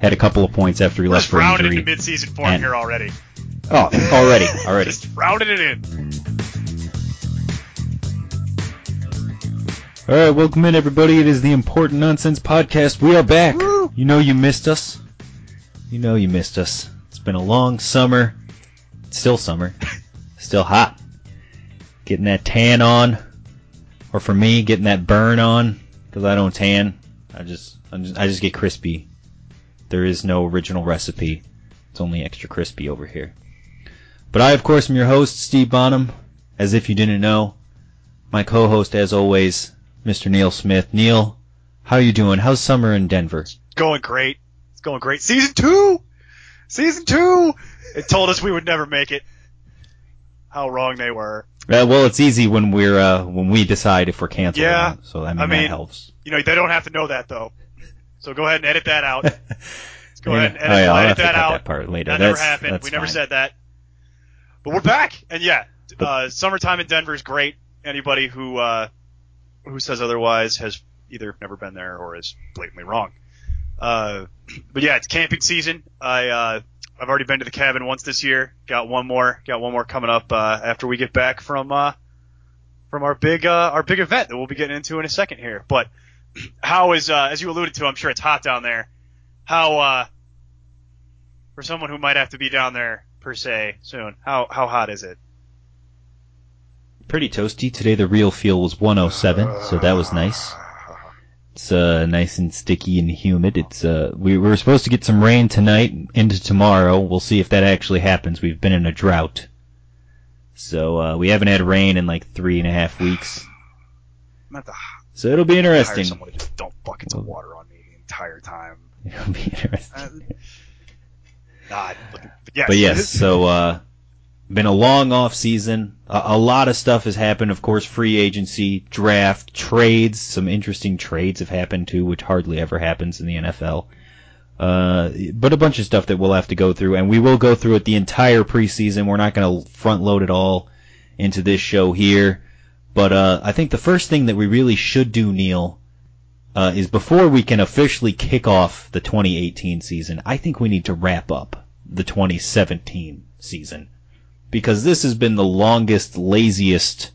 had a couple of points after he We're left for injury. into mid-season form and- here already. Oh, already, already. Just rounding it in. All right, welcome in everybody. It is the Important Nonsense Podcast. We are back. Woo! You know you missed us. You know you missed us. It's been a long summer. It's still summer. Still hot. Getting that tan on, or for me, getting that burn on because I don't tan. I just, I'm just I just get crispy. There is no original recipe. It's only extra crispy over here. But I, of course, am your host, Steve Bonham. As if you didn't know, my co-host, as always, Mr. Neil Smith. Neil, how are you doing? How's summer in Denver? Going great. It's going great. Season two. Season two. It told us we would never make it. How wrong they were. Uh, well, it's easy when we're uh, when we decide if we're canceled. Yeah, not, so I mean, I mean, that helps. You know, they don't have to know that though. So go ahead and edit that out. Let's go ahead and oh, edit, yeah, I'll edit that out. that part later. That that's, never happened. We never fine. said that. But we're back, and yeah, uh, summertime in Denver is great. Anybody who uh, who says otherwise has either never been there or is blatantly wrong. Uh, but yeah, it's camping season. I uh, I've already been to the cabin once this year. Got one more. Got one more coming up uh, after we get back from uh, from our big uh, our big event that we'll be getting into in a second here. But how is uh, as you alluded to, I'm sure it's hot down there. How uh, for someone who might have to be down there per se soon, how how hot is it? Pretty toasty today. The real feel was 107, so that was nice. It's uh, nice and sticky and humid. It's uh, we were supposed to get some rain tonight into tomorrow. We'll see if that actually happens. We've been in a drought, so uh, we haven't had rain in like three and a half weeks. I'm the So it'll be hire interesting. someone to just dump buckets of water on me the entire time. It'll be interesting. Uh, but, but yes, But yes, so uh, been a long off season. A, a lot of stuff has happened. Of course, free agency, draft, trades. Some interesting trades have happened too, which hardly ever happens in the NFL. Uh, but a bunch of stuff that we'll have to go through, and we will go through it the entire preseason. We're not going to front load it all into this show here. But uh, I think the first thing that we really should do, Neil, uh, is before we can officially kick off the 2018 season, I think we need to wrap up the 2017 season. Because this has been the longest, laziest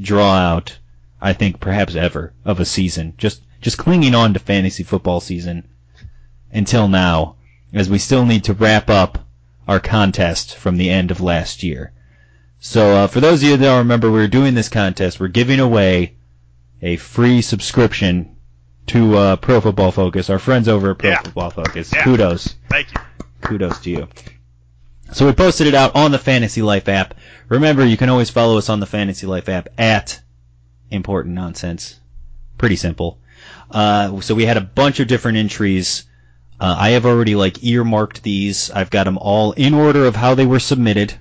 draw out, I think perhaps ever, of a season. Just, just clinging on to fantasy football season until now, as we still need to wrap up our contest from the end of last year. So, uh, for those of you that don't remember, we were doing this contest. We're giving away a free subscription to uh, Pro Football Focus. Our friends over at Pro Yeah. Football Focus. Yeah. Kudos. thank you. Kudos to you. So we posted it out on the Fantasy Life app. Remember, you can always follow us on the Fantasy Life app at Important Nonsense. Pretty simple. Uh, so we had a bunch of different entries. Uh, I have already like earmarked these. I've got them all in order of how they were submitted,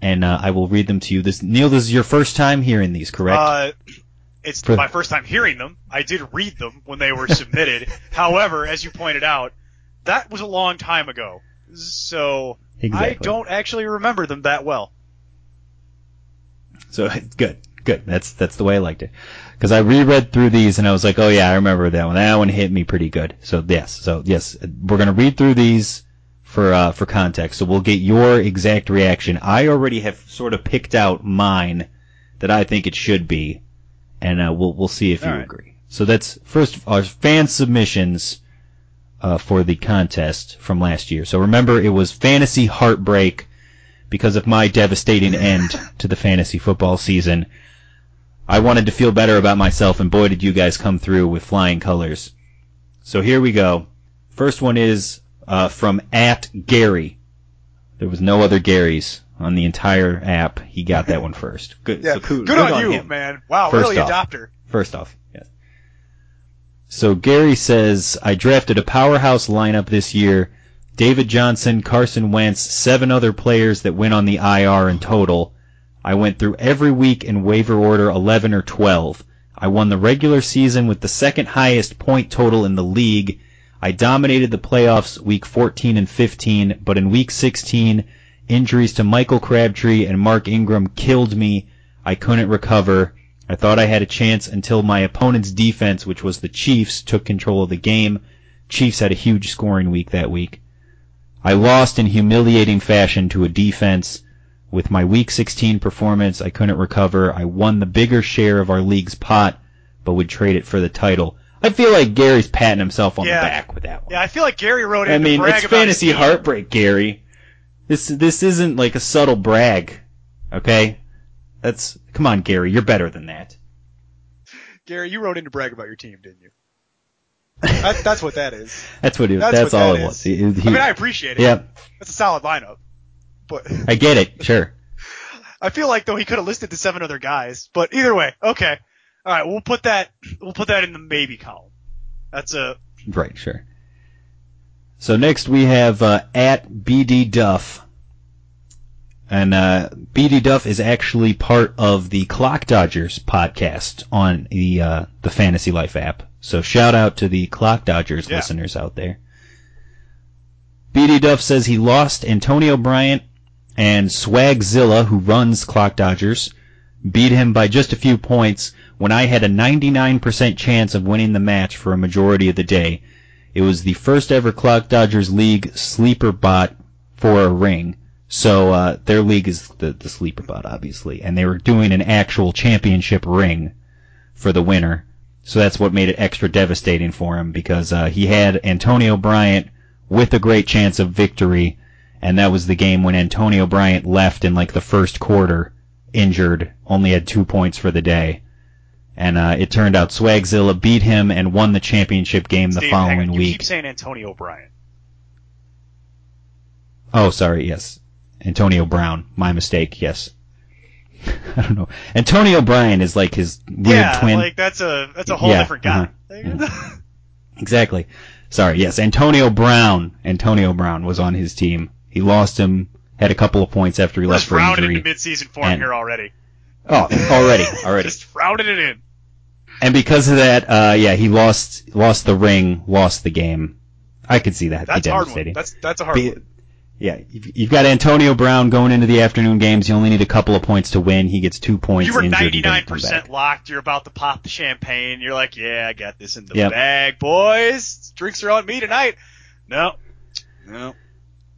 and uh, I will read them to you. This Neil, this is your first time hearing these, correct? Uh, it's For- my first time hearing them. I did read them when they were submitted. However, as you pointed out, that was a long time ago. So I don't actually remember them that well. So good, good. That's that's the way I liked it. Because I reread through these and I was like, oh yeah, I remember that one. That one hit me pretty good. So yes, so yes, we're gonna read through these for uh, for context. So we'll get your exact reaction. I already have sort of picked out mine that I think it should be, and uh, we'll we'll see if you All right. agree. So that's first our fan submissions uh, for the contest from last year. So remember, it was fantasy heartbreak because of my devastating end to the fantasy football season. I wanted to feel better about myself, and boy, did you guys come through with flying colors. So here we go. First one is uh, from at Gary. There was no other Garys on the entire app. He got that one first. Good. Yeah, so cool- good, on, you, him. man. Wow, First really off. adopter. First off, yes. So Gary says, I drafted a powerhouse lineup this year. David Johnson, Carson Wentz, seven other players that went on the IR in total. I went through every week in waiver order 11 or 12. I won the regular season with the second highest point total in the league. I dominated the playoffs week 14 and 15, but in week 16, injuries to Michael Crabtree and Mark Ingram killed me. I couldn't recover. I thought I had a chance until my opponent's defense, which was the Chiefs, took control of the game. Chiefs had a huge scoring week that week. I lost in humiliating fashion to a defense. With my week 16 performance, I couldn't recover. I won the bigger share of our league's pot, but would trade it for the title. I feel like Gary's patting himself on Yeah. the back with that one. Yeah, I feel like Gary wrote in I mean, it's fantasy heartbreak, Gary. This this isn't like a subtle brag, okay? That's come on, Gary. You're better than that. Gary, you wrote in to brag about your team, didn't you? That, that's what that is. That's what it. That's That's, what all that it was. He- he- I mean, I appreciate it. yeah, That's a solid lineup. But I get it. Sure. I feel like though he could have listed the seven other guys. But either way, okay. All right, we'll put that we'll put that in the maybe column. That's a Right. Sure. So next we have uh, at BD Duff, and uh, BD Duff is actually part of the Clock Dodgers podcast on the uh, the Fantasy Life app. So shout out to the Clock Dodgers Yeah. listeners out there. BD Duff says he lost Antonio Bryant and Swagzilla, who runs Clock Dodgers, beat him by just a few points when I had a 99% chance of winning the match for a majority of the day. It was the first ever Clock Dodgers League sleeper bot for a ring. So uh, their league is the, the sleeper bot, obviously, and they were doing an actual championship ring for the winner. So that's what made it extra devastating for him because uh, he had Antonio Bryant with a great chance of victory, and that was the game when Antonio Bryant left in like the first quarter, injured, only had two points for the day. And uh, it turned out Swagzilla beat him and won the championship game the Steve, hang following on, You week. keep saying Antonio Bryant. Oh, sorry, yes. Antonio Brown. My mistake, yes. I don't know. Antonio Bryan is like his weird yeah, twin. like that's a that's a whole Yeah, different guy. uh-huh. Exactly. Sorry, yes. Antonio Brown. Antonio Brown was on his team. He lost him, had a couple of points after he We're left for injury. into mid-season form And- here already. Oh, already, already. Just rounding it in. And because of that, uh, yeah, he lost, lost the ring, lost the game. I could see that. That's a hard one. That's that's a hard Be- one. yeah, you've got Antonio Brown going into the afternoon games. You only need a couple of points to win. He gets two points. You were doesn't come 99% locked. You're about to pop the champagne. You're like, yeah, I got this in the Yep. bag, boys. Drinks are on me tonight. No, no,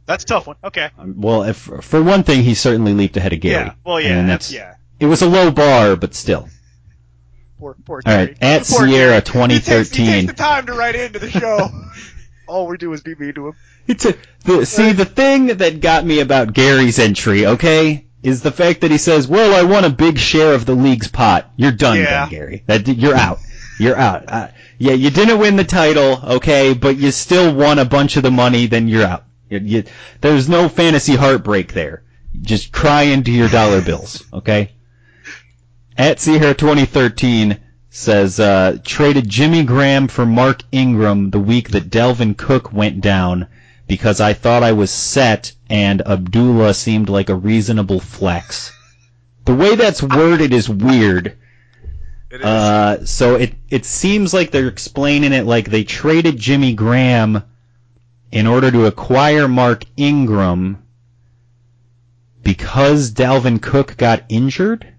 that's a tough one. Okay. Um, Well, if, for one thing, he certainly leaped ahead of Gary. Yeah. Well, yeah. And that's yeah. It was a low bar, but still. Poor, poor All right, at Poor Sierra Gary. He takes, he takes the time to write into the show. All we do is be mean to him. It's a, the, see, the thing that got me about Gary's entry, okay, is the fact that he says, "Well, I won a big share of the league's pot." You're done, Yeah. then, Gary. That you're out. You're out. Uh, yeah, you didn't win the title, okay, but you still won a bunch of the money. Then you're out. You, you, there's no fantasy heartbreak there. Just cry into your dollar bills, okay? At Sierra 2013 says uh, traded Jimmy Graham for Mark Ingram the week that Dalvin Cook went down because I thought I was set and Abdullah seemed like a reasonable flex. The way that's worded is weird. It is. Uh, so it it seems like they're explaining it like they traded Jimmy Graham in order to acquire Mark Ingram because Dalvin Cook got injured,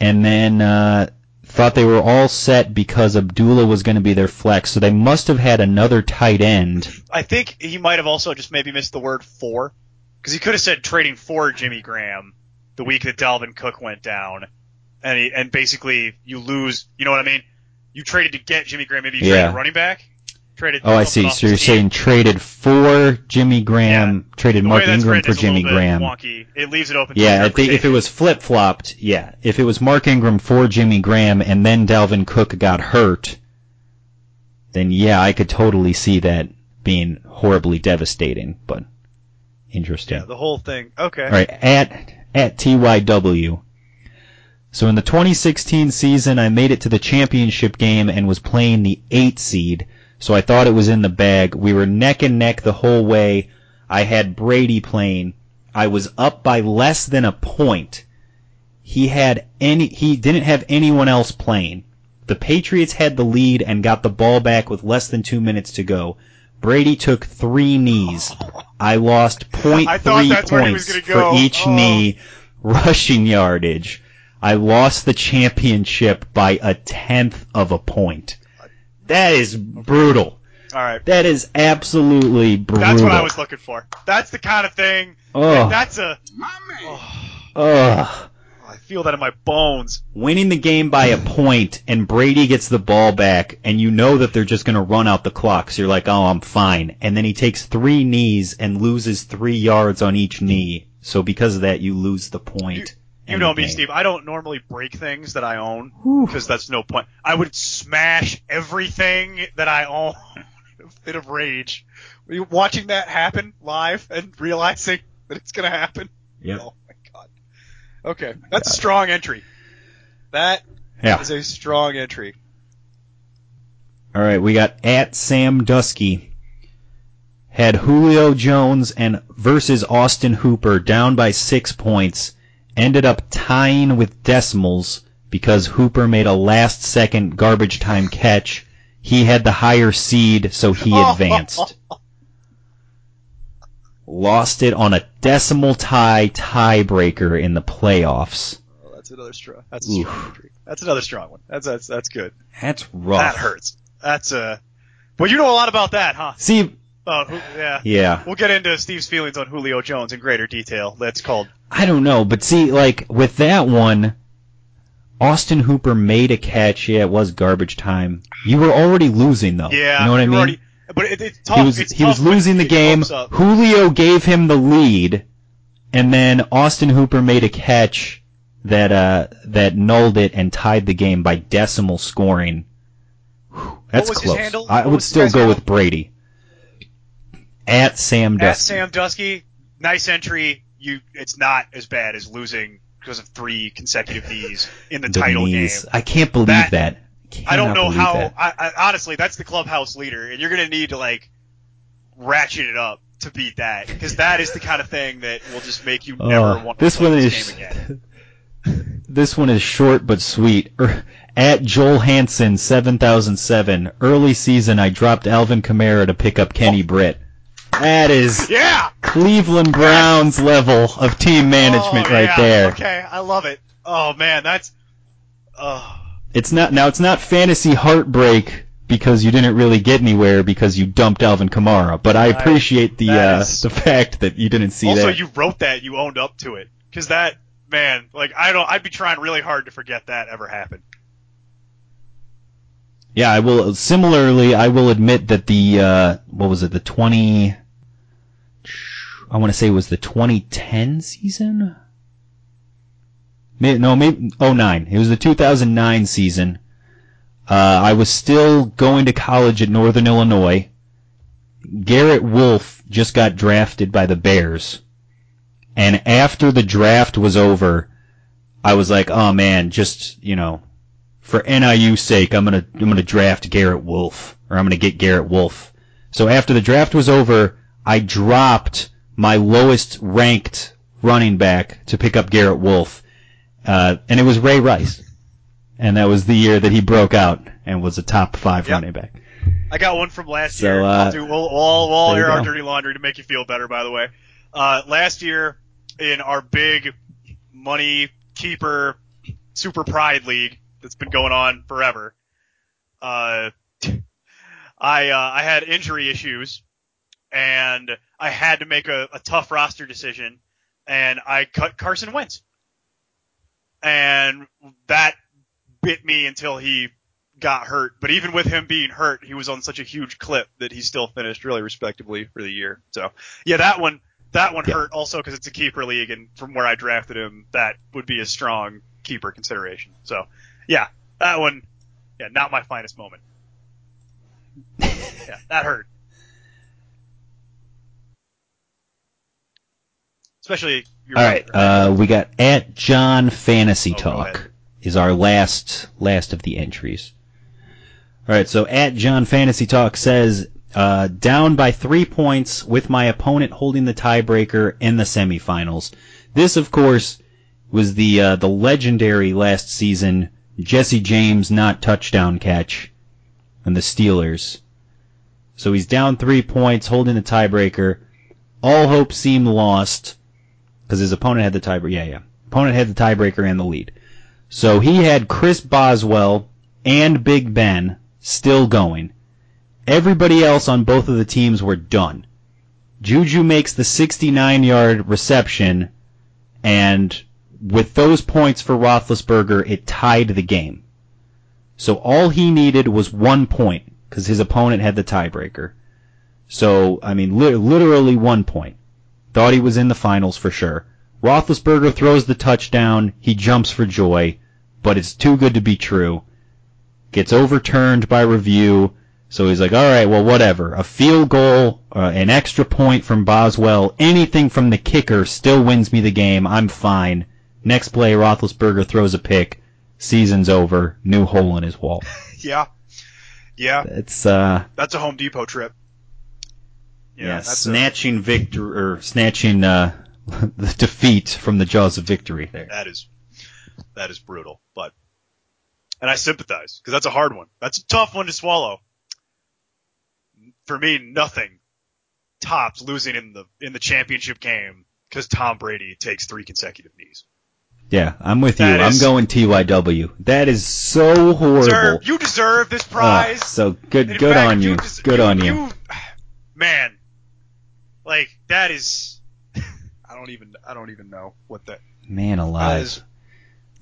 and then uh, thought they were all set because Abdullah was going to be their flex. So they must have had another tight end. I think he might have also just maybe missed the word for, because he could have said trading for Jimmy Graham the week that Dalvin Cook went down, and he, and basically you lose. You know what I mean? You traded to get Jimmy Graham. Maybe you Yeah. traded a running back. Traded. Oh, I see. So you're his team. saying traded for Jimmy Graham, traded Mark Ingram for Jimmy Graham. Wonky. It leaves it open. Yeah, if, they, if it was flip flopped, yeah. If it was Mark Ingram for Jimmy Graham and then Dalvin Cook got hurt, then yeah, I could totally see that being horribly devastating, but interesting. yeah, the whole thing. Okay. All right, at at TYW. So in the 2016 season, I made it to the championship game and was playing the eight seed. So I thought it was in the bag. We were neck and neck the whole way. I had Brady playing. I was up by less than a point. He had any. He didn't have anyone else playing. The Patriots had the lead and got the ball back with less than two minutes to go. Brady took three knees. I lost point I three that's where he was points for each Oh. knee rushing yardage. I lost the championship by a tenth of a point. That is brutal. All right. That is absolutely brutal. That's what I was looking for. That's the kind of thing. Oh. That's a. Ugh. I feel that in my bones. Winning the game by a point and Brady gets the ball back and you know that they're just going to run out the clock. So you're like, oh, I'm fine. And then he takes three knees and loses three yards on each knee. So because of that, you lose the point. You know me. Steve. I don't normally break things that I own because that's no point. I would smash everything that I own in a fit of rage. Were you watching that happen live and realizing that it's going to happen? Yep. Oh my god. Okay, that's a strong entry. That Yeah. is a strong entry. All right, we got at Sam Dusky had Julio Jones and versus Austin Hooper down by six points, ended up tying with decimals because Hooper made a last second garbage time catch. He had the higher seed, so he advanced. Lost it on a decimal tie tiebreaker in the playoffs. Oh, that's another strong. That's a Oof. strong entry. That's another strong one. That's that's that's good. That's rough. That hurts. That's a. Well, you know a lot about that, huh? See, Uh, who, yeah. yeah. We'll get into Steve's feelings on Julio Jones in greater detail. That's called. I don't know, but see, like with that one, Austin Hooper made a catch. Yeah, it was garbage time. You were already losing though. Yeah. you know what I mean. already- but it, it's tough. he was he was losing the game. Julio gave him the lead, and then Austin Hooper made a catch that uh that nulled it and tied the game by decimal scoring. Whew, That's close. I What would still go handle? with Brady. At Sam At Sam Dusky, nice entry. You, it's not as bad as losing because of three consecutive knees in the, The title knees. game. I can't believe That- that. I don't know how. that. I, I, honestly, that's the clubhouse leader, and you're gonna need to like ratchet it up to beat that because that is the kind of thing that will just make you never Oh, want to this play one this is game again. this one is short but sweet. Er, At Joel Hansen seven thousand seven. Early season, I dropped Alvin Kamara to pick up Kenny Britt. That is Yeah. Cleveland Browns level of team management Oh, right yeah. there. Okay, I love it. Oh man, that's. Oh. It's not now. It's not fantasy heartbreak because you didn't really get anywhere because you dumped Alvin Kamara. But I appreciate the uh, is- the fact that you didn't see also, that. you wrote that. You owned up to it because that man, like, I don't. I'd be trying really hard to forget that ever happened. Yeah, I will. Similarly, I will admit that the uh, what was it? The twenty. I want to say it was the 2010 season. May no, maybe 09. It was the 2009 season. Uh, I was still going to college at Northern Illinois. Garrett Wolfe just got drafted by the Bears, and after the draft was over, I was like, "Oh man, just you know, for NIU's sake, I'm gonna I'm gonna draft Garrett Wolfe, or I'm gonna get Garrett Wolfe. So after the draft was over, I dropped my lowest ranked running back to pick up Garrett Wolfe, uh, and it was Ray Rice, and that was the year that he broke out and was a top five Yep. running back. I got one from last So, year. uh, I'll do. We'll, we'll, all- we'll all air our dirty laundry to make you feel better. By the way, uh, last year in our big money keeper super pride league that's been going on forever, uh, I uh, I had injury issues and I had to make a, a tough roster decision, and I cut Carson Wentz, and that bit me until he got hurt. But even with him being hurt, he was on such a huge clip that he still finished really respectably for the year. So yeah, that one that one Yeah. hurt also because it's a keeper league, and from where I drafted him, that would be a strong keeper consideration. So yeah, that one, yeah, not my finest moment. yeah, that hurt. Especially your All right, uh, we got at John Fantasy Oh, Talk is our last last of the entries. All right, so at John Fantasy Talk says uh, down by three points with my opponent holding the tiebreaker in the semifinals. This, of course, was the uh, the legendary last season Jesse James not touchdown catch and the Steelers. So he's down three points, holding the tiebreaker. All hope seemed lost because his opponent had the tiebreaker. Yeah, yeah. Opponent had the tiebreaker and the lead. So he had Chris Boswell and Big Ben still going. Everybody else on both of the teams were done. Juju makes the 69 yard reception, and with those points for Roethlisberger, it tied the game. So all he needed was one point, because his opponent had the tiebreaker. So, I mean, li- literally one point. Thought he was in the finals for sure. Roethlisberger throws the touchdown. He jumps for joy, but it's too good to be true. Gets overturned by review. So he's like, all right, well, whatever. A field goal, uh, an extra point from Boswell, anything from the kicker still wins me the game. I'm fine. Next play, Roethlisberger throws a pick. Season's over. New hole in his wall. Yeah. Yeah. It's uh, That's a Home Depot trip. Yeah, a- snatching victory or snatching uh, the defeat from the jaws of victory. There. that is that is brutal. But and I sympathize because that's a hard one. That's a tough one to swallow. For me, nothing tops losing in the in the championship game because Tom Brady takes three consecutive knees. Yeah, I'm with you. That I'm going TYW. That is so horrible. Deserve, you deserve this Ah, prize. so good, good fact, on you. des- Good on you. Man, like that is. I don't even. I don't even know what that. Man alive. is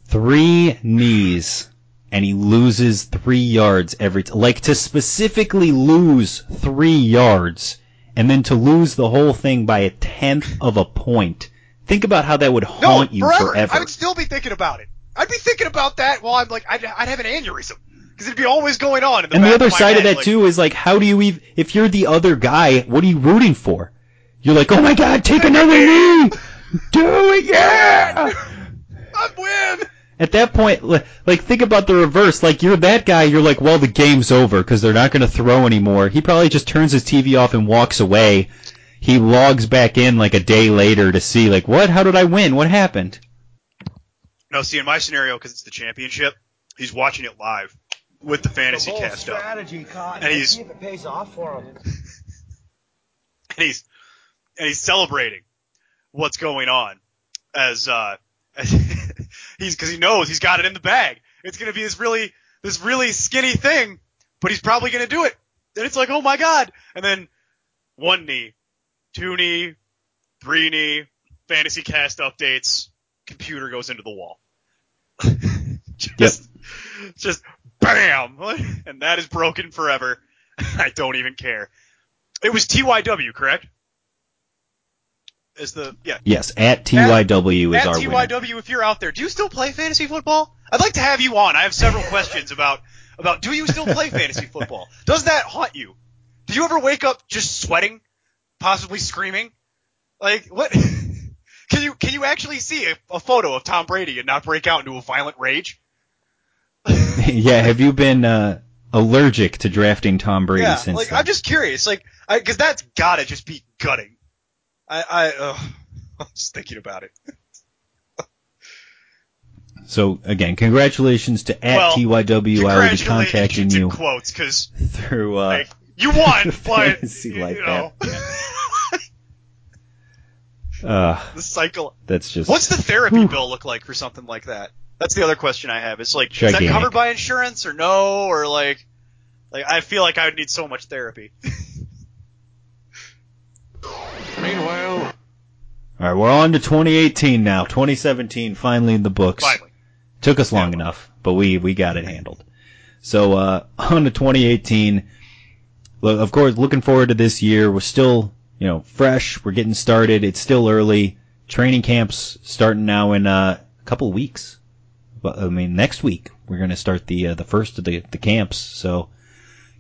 Three knees, and he loses three yards every t- like to specifically lose three yards, and then to lose the whole thing by a tenth of a point. Think about how that would No, haunt you forever. I would still be thinking about it. I'd be thinking about that while I'm like, I'd, I'd have an aneurysm because it'd be always going on. In the and the other of side of that like, too is like, how do you even? If you're the other guy, what are you rooting for? You're like, oh my god, take another knee, do it, yeah. I win. At that point, like think about the reverse. Like you're that guy, you're like, well, the game's over because they're not going to throw anymore. He probably just turns his TV off and walks away. He logs back in like a day later to see like, what? How did I win? What happened? No, see, in my scenario, because it's the championship, he's watching it live with the fantasy bold cast up, strategy, And he's- See if it pays off for him. and he's and he's celebrating what's going on as uh as he's because he knows he's got it in the bag. It's gonna be this really this really skinny thing, but he's probably gonna do it. And it's like, oh my god! And then one knee, two knee, three knee, fantasy cast updates, computer goes into the wall. just, just bam, and that is broken forever. I don't even care. It was TYW, correct? Is the yeah Yes, at TYW is at our winner. TYW, if you're out there, do you still play fantasy football? I'd like to have you on. I have several questions about about do you still play fantasy football? Does that haunt you? Do you ever wake up just sweating, possibly screaming? Like what? can you can you actually see a, a photo of Tom Brady and not break out into a violent rage? yeah, have you been uh, allergic to drafting Tom Brady yeah, since like then? I'm just curious, like because that's gotta just be gutting. I I ugh, I'm just thinking about it. So again, congratulations to at Well, TYW. I will be contacting you quotes because through uh, like you won, but you, you know, uh, the cycle. that's just What's the therapy bill look like for something like that? That's the other question I have. It's like, is that covered by insurance or no? Or like, like I feel like I would need so much therapy. Meanwhile, All right, we're on to 2018 now. 2017 finally in the books. Finally, Took us long enough, but we we got it handled. So uh, on to 2018. Well, of course, looking forward to this year. We're still, you know, fresh. We're getting started. It's still early. Training camps starting now in uh, a couple weeks. But I mean, next week we're going to start the uh, the first of the the camps. So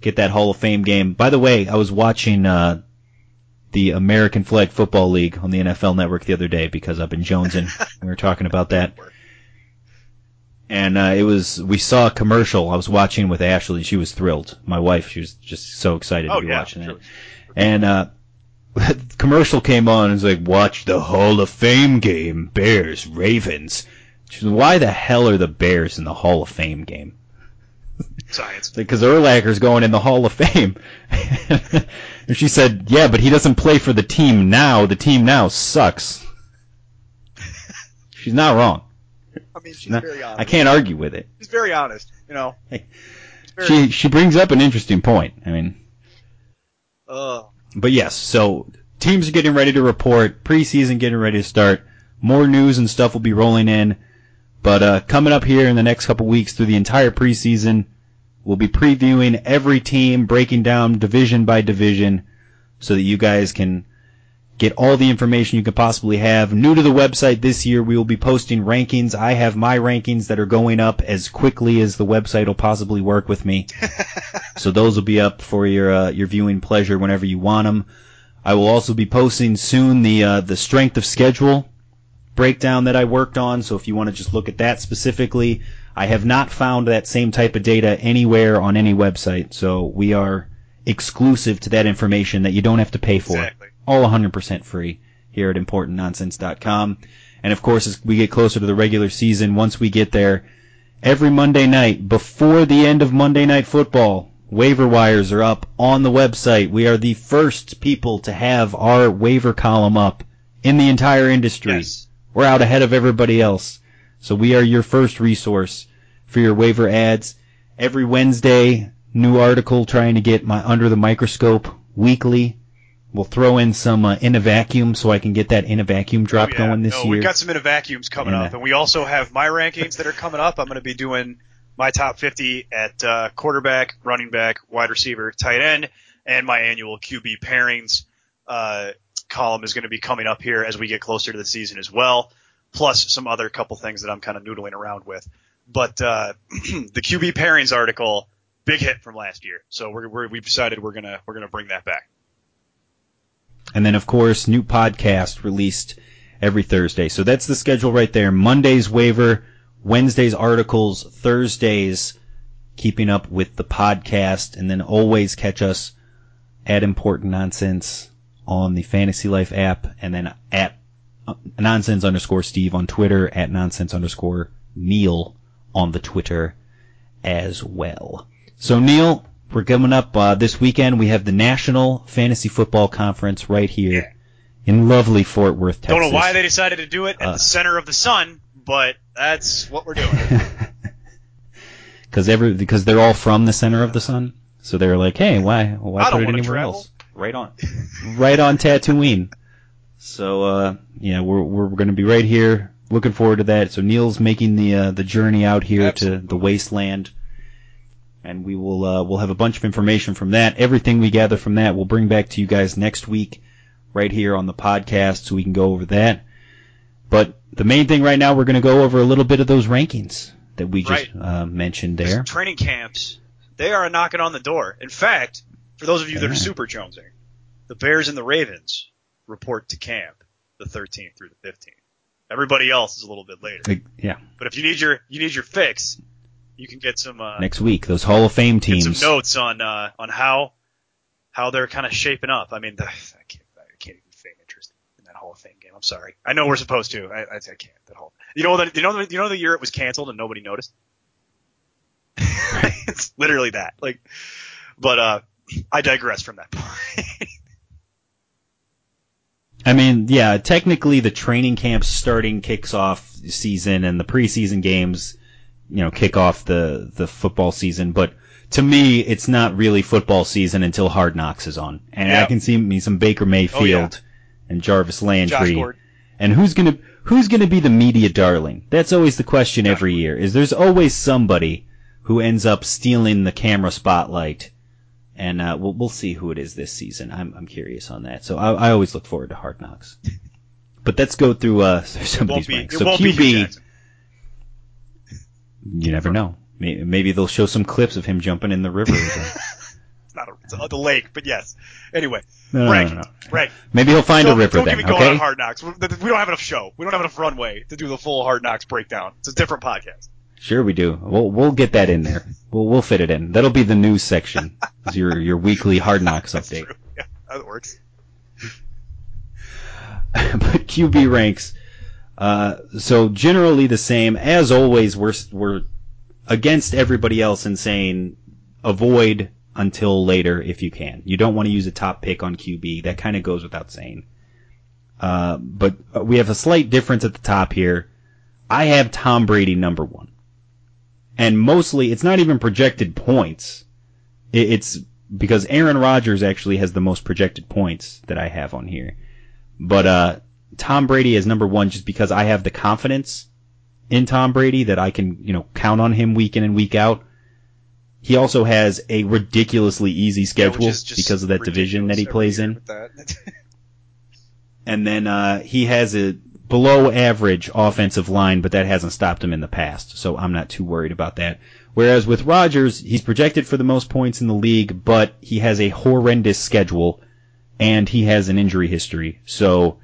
get that Hall of Fame game. By the way, I was watching uh, the American Flag Football League on the NFL Network the other day because I've been jonesing. we were talking about that. And uh, it was we saw a commercial. I was watching with Ashley. She was thrilled. My wife, she was just so excited Oh, to be yeah, watching sure. it. And uh, the commercial came on and was like, "Watch the Hall of Fame game, Bears Ravens." She was, Why the hell are the Bears in the Hall of Fame game? science. because Urlacher's going in the Hall of Fame. And she said, yeah, but he doesn't play for the team now. The team now sucks. She's not wrong. I mean, she's No, very honest. I can't argue with it. She's very honest. You know, she she brings up an interesting point. I mean, Oh, but yes, so teams are getting ready to report, preseason getting ready to start. More news and stuff will be rolling in. But uh, coming up here in the next couple weeks through the entire preseason, we'll be previewing every team, breaking down division by division, so that you guys can get all the information you could possibly have. New to the website this year, we will be posting rankings. I have my rankings that are going up as quickly as the website will possibly work with me. so those will be up for your uh, your viewing pleasure whenever you want them. I will also be posting soon the uh, the strength of schedule breakdown that I worked on. So if you want to just look at that specifically, I have not found that same type of data anywhere on any website. So we are exclusive to that information that you don't have to pay for. Exactly. All 100% free here at importantnonsense.com. And of course, as we get closer to the regular season, once we get there, every Monday night, before the end of Monday Night Football, waiver wires are up on the website. We are the first people to have our waiver column up in the entire industry. Yes. We're out ahead of everybody else. So we are your first resource for your waiver ads. Every Wednesday, new article trying to get my under the microscope weekly. We'll throw in some uh, in a vacuum so I can get that in a vacuum drop Oh, yeah. going this no, year. We've got some in a vacuums coming And, up, uh, and we also have my rankings that are coming up. I'm going to be doing my top 50 at uh, quarterback, running back, wide receiver, tight end, and my annual QB pairings uh, column is going to be coming up here as we get closer to the season as well. Plus some other couple things that I'm kind of noodling around with. But uh, the QB pairings article, big hit from last year, so we're, we're, we've decided we're gonna we're gonna bring that back. And then, of course, new podcast released every Thursday. So that's the schedule right there. Mondays waiver, Wednesdays articles, Thursdays keeping up with the podcast, and then always catch us at Important Nonsense on the Fantasy Life app, and then at uh, nonsense underscore Steve on Twitter, at nonsense underscore Neil on the Twitter as well. So Neil, we're coming up uh, this weekend. We have the National Fantasy Football Conference right here in lovely Fort Worth, Texas. Don't know why they decided to do it at Uh. the center of the sun, but that's what we're doing. because every because they're all from the center of the sun. So they're like, hey, why why put it anywhere travel. else? Right on, right on Tatooine. So uh, yeah, we're we're going to be right here. Looking forward to that. So Neil's making the uh, the journey out here Absolutely. to the wasteland, and we will uh, we'll have a bunch of information from that. Everything we gather from that, we'll bring back to you guys next week, right here on the podcast, so we can go over that. But the main thing right now, we're going to go over a little bit of those rankings that we just Right. uh, mentioned there. Training camps, they are knocking on the door. In fact, for those of you that are super jonesing, the Bears and the Ravens report to camp the 13th through the 15th. Everybody else is a little bit later. Yeah, But if you need your you need your fix, you can get some uh, next week those Hall of Fame get teams. some notes on uh, on how how they're kind of shaping up. I mean, the, I can't I can't even feign interest in that Hall of Fame game. I'm sorry. I know we're supposed to. I, I, I can't. That whole you know that you know the, you know the year it was canceled and nobody noticed. it's literally that. Like, but uh, I digress from that point. I mean, yeah, technically the training camps starting kicks off season and the preseason games, you know, kick off the the football season. But to me, it's not really football season until Hard Knocks is on, and I can see me some Baker oh, Mayfield and Jarvis Landry. And who's gonna who's gonna be the media darling? That's always the question Josh every year. Is there's always somebody who ends up stealing the camera spotlight, and uh, we'll we'll see who it is this season. I'm I'm curious on that. So I, I always look forward to Hard Knocks. But let's go through uh some of these be. ranks. So QB, you never know. Maybe they'll show some clips of him jumping in the river. It's not a, it's a, the lake, but yes. Anyway, No, no, no, no. Right. Maybe he'll find don't, a river don't then. get me going okay. on Hard Knocks. We don't have enough show. We don't have enough runway to do the full Hard Knocks breakdown. It's a different podcast. Sure, we do. We'll we'll get that in there. We'll we'll fit it in. That'll be the news section. Is your your weekly Hard Knocks update. Yeah, that works. but QB ranks. Uh, so generally the same. As always, we're we're against everybody else in saying avoid until later if you can. You don't want to use a top pick on QB. That kind of goes without saying. Uh, but we have a slight difference at the top here. I have Tom Brady number one. And mostly, it's not even projected points. It's because Aaron Rodgers actually has the most projected points that I have on here. But, uh, Tom Brady is number one just because I have the confidence in Tom Brady that I can, you know, count on him week in and week out. He also has a ridiculously easy schedule Yeah, because of that division that he plays in. year with that. And then uh, he has a below average offensive line, but that hasn't stopped him in the past, so I'm not too worried about that. Whereas with Rodgers, he's projected for the most points in the league, but he has a horrendous schedule and he has an injury history. So,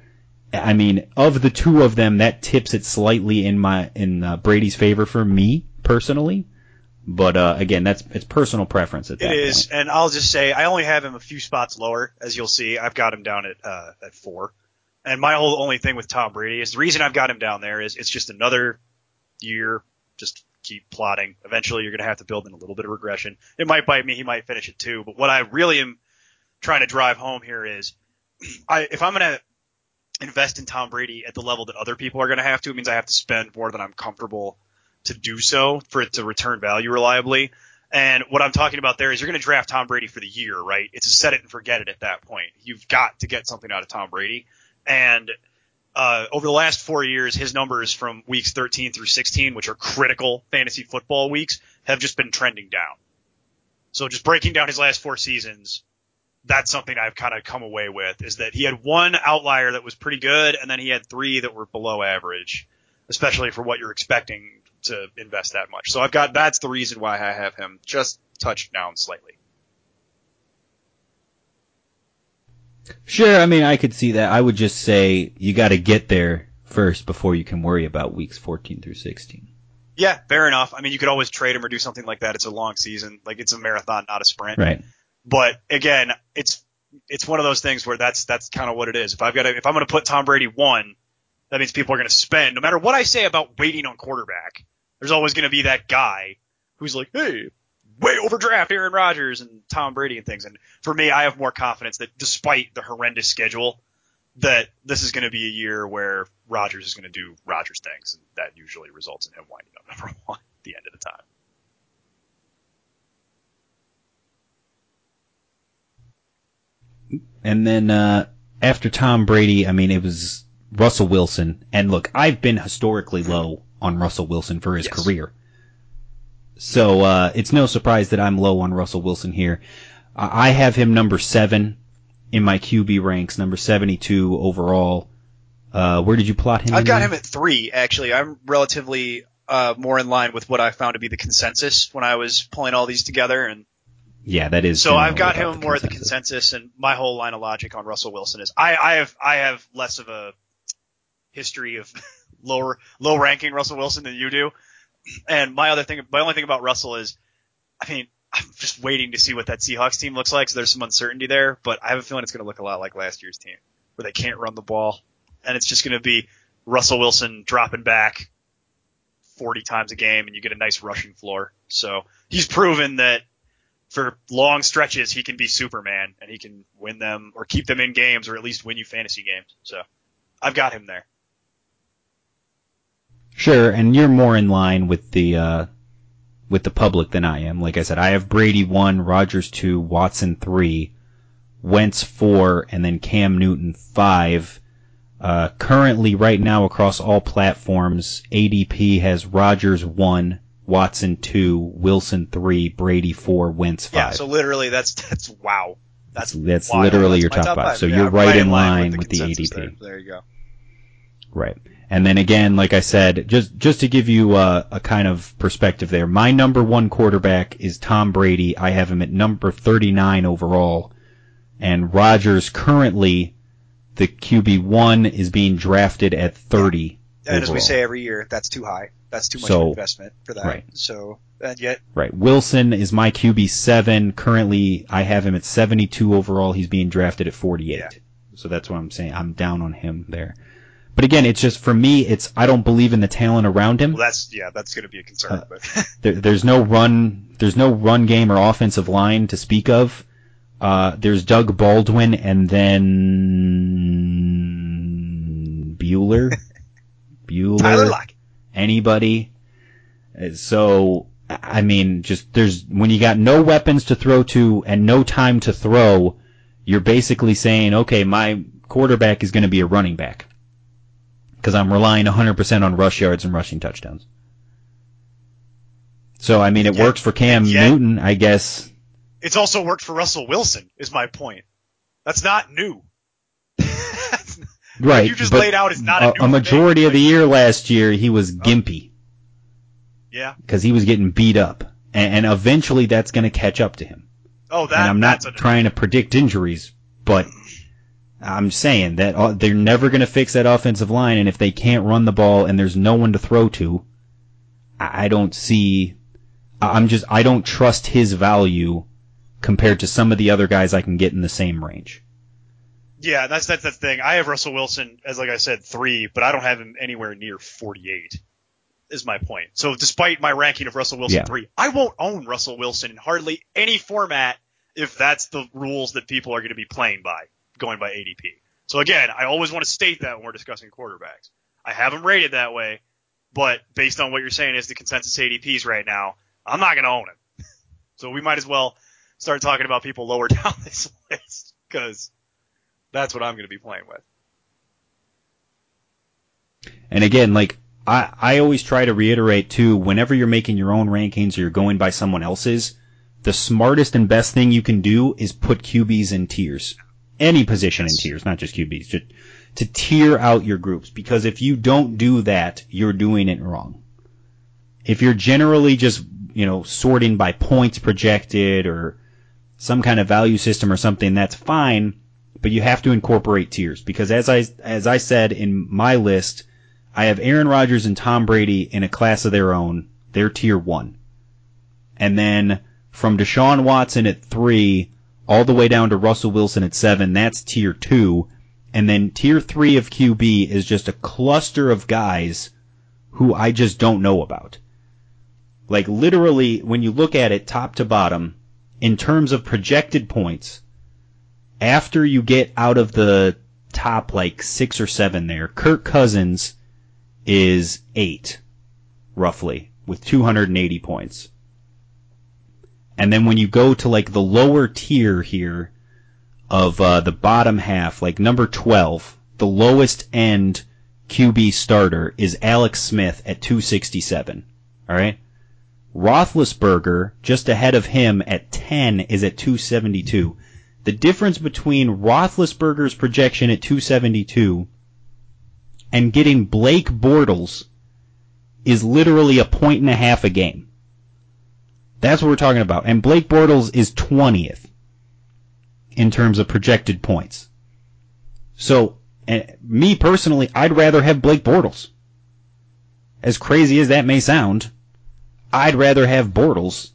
I mean, of the two of them, that tips it slightly in my in uh, Brady's favor for me personally. But uh, again, that's it's personal preference at It that is, point. and I'll just say I only have him a few spots lower, as you'll see. I've got him down at uh, at four, and my whole only thing with Tom Brady is the reason I've got him down there is it's just another year. Just keep plotting. Eventually, you're going to have to build in a little bit of regression. It might bite me. He might finish it too. But what I really am trying to drive home here is, I if I'm going to invest in Tom Brady at the level that other people are going to have to, it means I have to spend more than I'm comfortable to do so for it to return value reliably. And what I'm talking about there is you're going to draft Tom Brady for the year, right? It's a set it and forget it at that point. You've got to get something out of Tom Brady. And uh, over the last four years, his numbers from weeks 13 through 16, which are critical fantasy football weeks, have just been trending down. So just breaking down his last four seasons, that's something I've kind of come away with is that he had one outlier that was pretty good, and then he had three that were below average, especially for what you're expecting to invest that much. So I've got that's the reason why I have him just touched down slightly. Sure, I mean, I could see that. I would just say you got to get there first before you can worry about weeks 14 through 16. Yeah, fair enough. I mean, you could always trade him or do something like that. It's a long season, like it's a marathon, not a sprint. Right. But again, it's it's one of those things where that's that's kind of what it is. If I've got to, if I'm going to put Tom Brady one, that means people are going to spend. No matter what I say about waiting on quarterback, there's always going to be that guy who's like, hey, way overdraft Aaron Rodgers and Tom Brady and things. And for me, I have more confidence that despite the horrendous schedule, that this is going to be a year where Rodgers is going to do Rodgers things, and that usually results in him winding up number one at the end of the time. And then uh, after Tom Brady, I mean, it was Russell Wilson. And look, I've been historically low on Russell Wilson for his Yes. career. So uh, it's no surprise that I'm low on Russell Wilson here. I I have him number seven in my QB ranks, number 72 overall. Uh, where did you plot him? I've got there? him at three, actually. I'm relatively uh, more in line with what I found to be the consensus when I was pulling all these together. And Yeah, that is. so I've got him more at the consensus. And my whole line of logic on Russell Wilson is I, I have I have less of a history of lower low ranking Russell Wilson than you do. And my other thing, my only thing about Russell is, I mean, I'm just waiting to see what that Seahawks team looks like. So there's some uncertainty there, but I have a feeling it's going to look a lot like last year's team, where they can't run the ball, and it's just going to be Russell Wilson dropping back 40 times a game, and you get a nice rushing floor. So he's proven that for long stretches he can be Superman, and he can win them or keep them in games, or at least win you fantasy games. So I've got him there. Sure, and you're more in line with the uh, with the public than I am. Like I said, I have Brady one, Rodgers two, Watson three, Wentz four, and then Cam Newton five. Uh, currently, right now across all platforms, ADP has Rodgers one, Watson two, Wilson three, Brady four, Wentz five. Yeah. So literally, that's that's wow. That's That's wild. literally That's your my top five. So Yeah, you're I'm right in line the with the ADP. There. there you go. Right. And then again, like I said, just just to give you a, a kind of perspective there, my number one quarterback is Tom Brady. I have him at number 39 overall, and Rodgers currently the QB one is being drafted at 30. And as we say every year, that's too high. That's too much So- investment for that. right. So and yet, Right. Wilson is my QB seven. Currently, I have him at 72 overall. He's being drafted at 48. Yeah. So that's what I'm saying. I'm down on him there. But again, it's just for me. It's I don't believe in the talent around him. well, that's yeah, that's going to be a concern. Uh, but There, there's no run. There's no run game or offensive line to speak of. Uh, there's Doug Baldwin and then Bueller. Bueller. Tyler Lockett. Anybody. Uh, So, I mean, just there's when you got no weapons to throw to and no time to throw, you're basically saying, okay, my quarterback is going to be a running back because I'm relying 100% on rush yards and rushing touchdowns. So I mean, it Yeah, works for Cam Newton, I guess. It's also worked for Russell Wilson, is my point. That's not new. Right. you just but laid out is not a a, new a majority thing. of the year last year he was oh. gimpy yeah. because he was getting beat up, and, and eventually that's going to catch up to him. Oh, that. and I'm not trying to predict injuries, but I'm saying that uh, they're never going to fix that offensive line, and if they can't run the ball and there's no one to throw to, I don't see. I'm just I don't trust his value compared to some of the other guys I can get in the same range. Yeah, that's that's the thing. I have Russell Wilson as like I said three, but I don't have him anywhere near 48. Is my point. So despite my ranking of Russell Wilson Yeah. three, I won't own Russell Wilson in hardly any format if that's the rules that people are going to be playing by, going by ADP. So again, I always want to state that when we're discussing quarterbacks. I have him rated that way, but based on what you're saying is the consensus ADPs right now, I'm not going to own him. So we might as well start talking about people lower down this list because that's what I'm going to be playing with. And again, like I, I always try to reiterate too, whenever you're making your own rankings or you're going by someone else's, the smartest and best thing you can do is put QBs in tiers. Any position in tiers, not just QBs, just to tier out your groups. Because if you don't do that, you're doing it wrong. If you're generally just, you know, sorting by points projected or some kind of value system or something, that's fine, but you have to incorporate tiers. Because as I, as I said in my list, I have Aaron Rodgers and Tom Brady in a class of their own. They're tier one. And then from Deshaun Watson at three all the way down to Russell Wilson at seven, that's tier two. And then tier three of QB is just a cluster of guys who I just don't know about. Like literally, when you look at it top to bottom, in terms of projected points, after you get out of the top like six or seven there, Kirk Cousins is eight, roughly, with 280 points. And then when you go to like the lower tier here of uh, the bottom half, like number 12, the lowest end QB starter is Alex Smith at 267. All right. Roethlisberger, just ahead of him at 10, is at 272. The difference between Roethlisberger's projection at 272 and getting Blake Bortles is literally a point and a half a game. That's what we're talking about. And Blake Bortles is 20th in terms of projected points. So, and me personally, I'd rather have Blake Bortles. As crazy as that may sound, I'd rather have Bortles